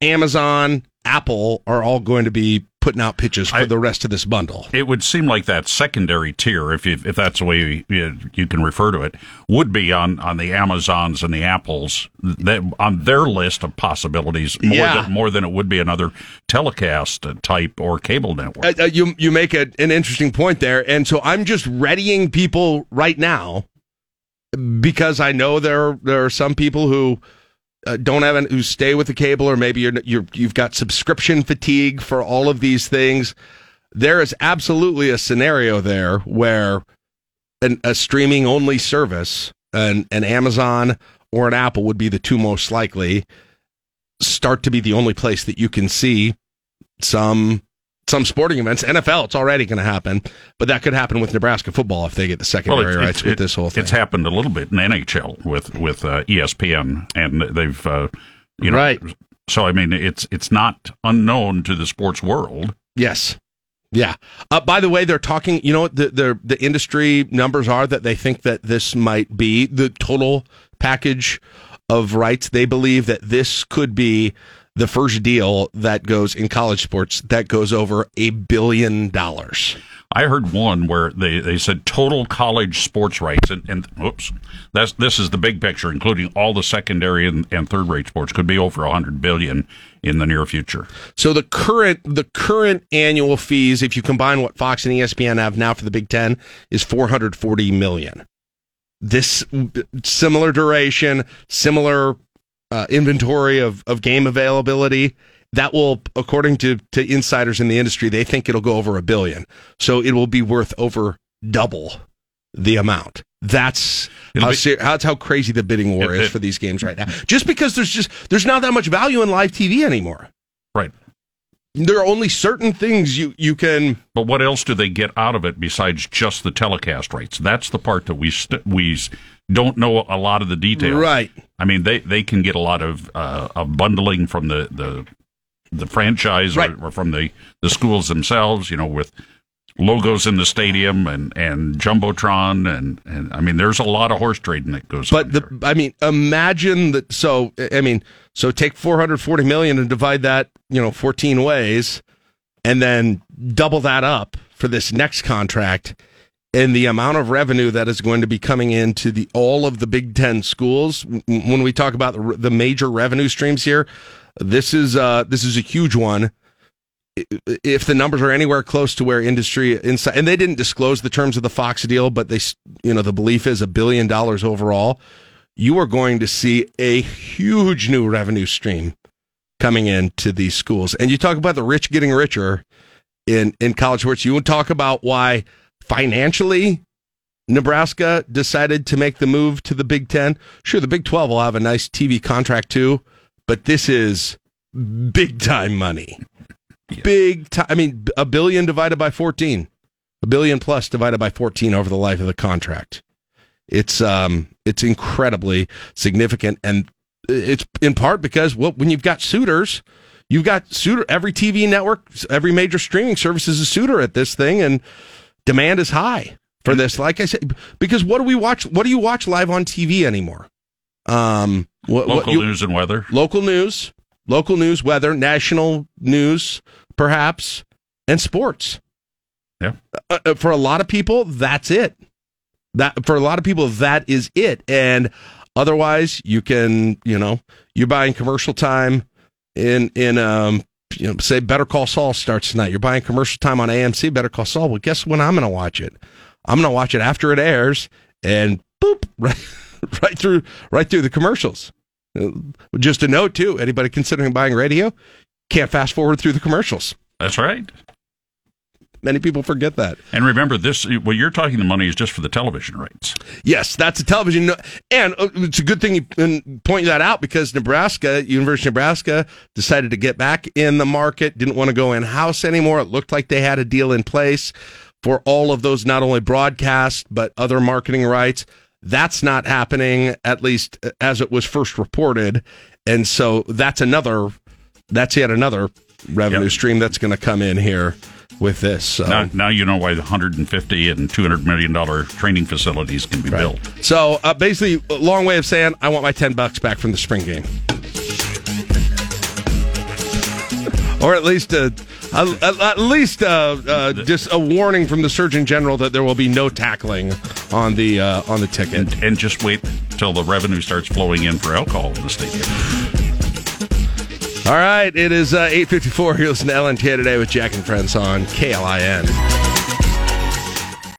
Amazon, Apple are all going to be putting out pitches for the rest of this bundle. It would seem like that secondary tier, if you, if that's the way you, you can refer to it, would be on, on the Amazons and the Apples that on their list of possibilities more Yeah. than more than it would be another telecast type or cable network. Uh, uh, you you make a, an interesting point there, and so I'm just readying people right now because I know there there are some people who uh, don't have an, who stay with the cable, or maybe you're, you're you've got subscription fatigue for all of these things. There is absolutely a scenario there where an, a streaming only service, an an Amazon or an Apple would be the two most likely. Start to be the only place that you can see some some sporting events. NFL, it's already going to happen, but that could happen with Nebraska football if they get the secondary it's- rights it's- with it- this whole thing. It's happened a little bit in NHL with with uh, ESPN, and they've uh, you know. Right. So I mean, it's it's not unknown to the sports world. Yes. Yeah. Uh, by the way, they're talking. You know what the, the the industry numbers are that they think that this might be the total package of rights. They believe that this could be the first deal that goes in college sports that goes over a billion dollars. I heard one where they, they said total college sports rights, and, and oops, that's this is the big picture, including all the secondary and, and third rate sports, could be over a hundred billion in the near future. So the current the current annual fees, if you combine what Fox and ESPN have now for the Big Ten, is four hundred forty million. This similar duration, similar uh, inventory of, of game availability. That will, according to, to insiders in the industry, they think it'll go over a billion. So it will be worth over double the amount. That's how, ser- that's how crazy the bidding war It- is it- for these games right now. Just because there's just there's not that much value in live TV anymore. Right. There are only certain things you you can. But what else do they get out of it besides just the telecast rights? That's the part that we st- we don't know a lot of the details. Right. I mean, they, they can get a lot of uh, of bundling from the the, the franchise Right. or, or from the, the schools themselves. You know, with logos in the stadium and, and jumbotron and, and I mean, there's a lot of horse trading that goes. on. But the I mean, imagine that. So I mean, so take 440 million and divide that, you know, 14 ways, and then double that up for this next contract, and the amount of revenue that is going to be coming into the all of the Big Ten schools. When we talk about the, major revenue streams here, this is uh this is a huge one. If the numbers are anywhere close to where industry inside, and they didn't disclose the terms of the Fox deal, but they, you know, the belief is a billion dollars overall. You are going to see a huge new revenue stream coming into these schools. And you talk about the rich getting richer in, in college sports. You would talk about why financially Nebraska decided to make the move to the Big Ten. Sure, the Big 12 will have a nice TV contract too, but this is big time money. Big time. I mean, a billion divided by 14, a billion plus divided by 14 over the life of the contract. It's um, it's incredibly significant, and it's in part because well, when you've got suitors, you've got suitor. Every TV network, every major streaming service is a suitor at this thing, and demand is high for this. Like I said, because what do we watch? What do you watch live on TV anymore? Um, what, Local what you- news and weather. local news, local news, weather, national news, perhaps, and sports. Yeah. Uh, uh, for a lot of people, that's it. That for a lot of people, that is it. And otherwise, you can, you know, you're buying commercial time in in um, you know, say Better Call Saul starts tonight. You're buying commercial time on AMC. Better Call Saul. Well, guess when I'm going to watch it? I'm going to watch it after it airs, and boop, right, right through, right through the commercials. Uh, Just a note too. Anybody considering buying radio can't fast forward through the commercials. That's right. Many people forget that. And remember, this what you're talking the money is just for the television rights. Yes, that's a television, and uh, it's a good thing you point that out because Nebraska, University of Nebraska, decided to get back in the market. Didn't want to go in house anymore. It looked like they had a deal in place for all of those, not only broadcast but other marketing rights. That's not happening, at least as it was first reported, and so that's another. That's yet another revenue stream that's going to come in here with this. So. Now, now you know why the 150 and 200 million dollar training facilities can be built. So uh, basically, a long way of saying I want my ten bucks back from the spring game, or at least uh, at, at least uh, uh, just a warning from the Surgeon General that there will be no tackling on the uh, on the ticket. And, and just wait till the revenue starts flowing in for alcohol in the stadium. All right, it is uh, eight fifty four. You're listening to LNK today with Jack and Friends on KLIN.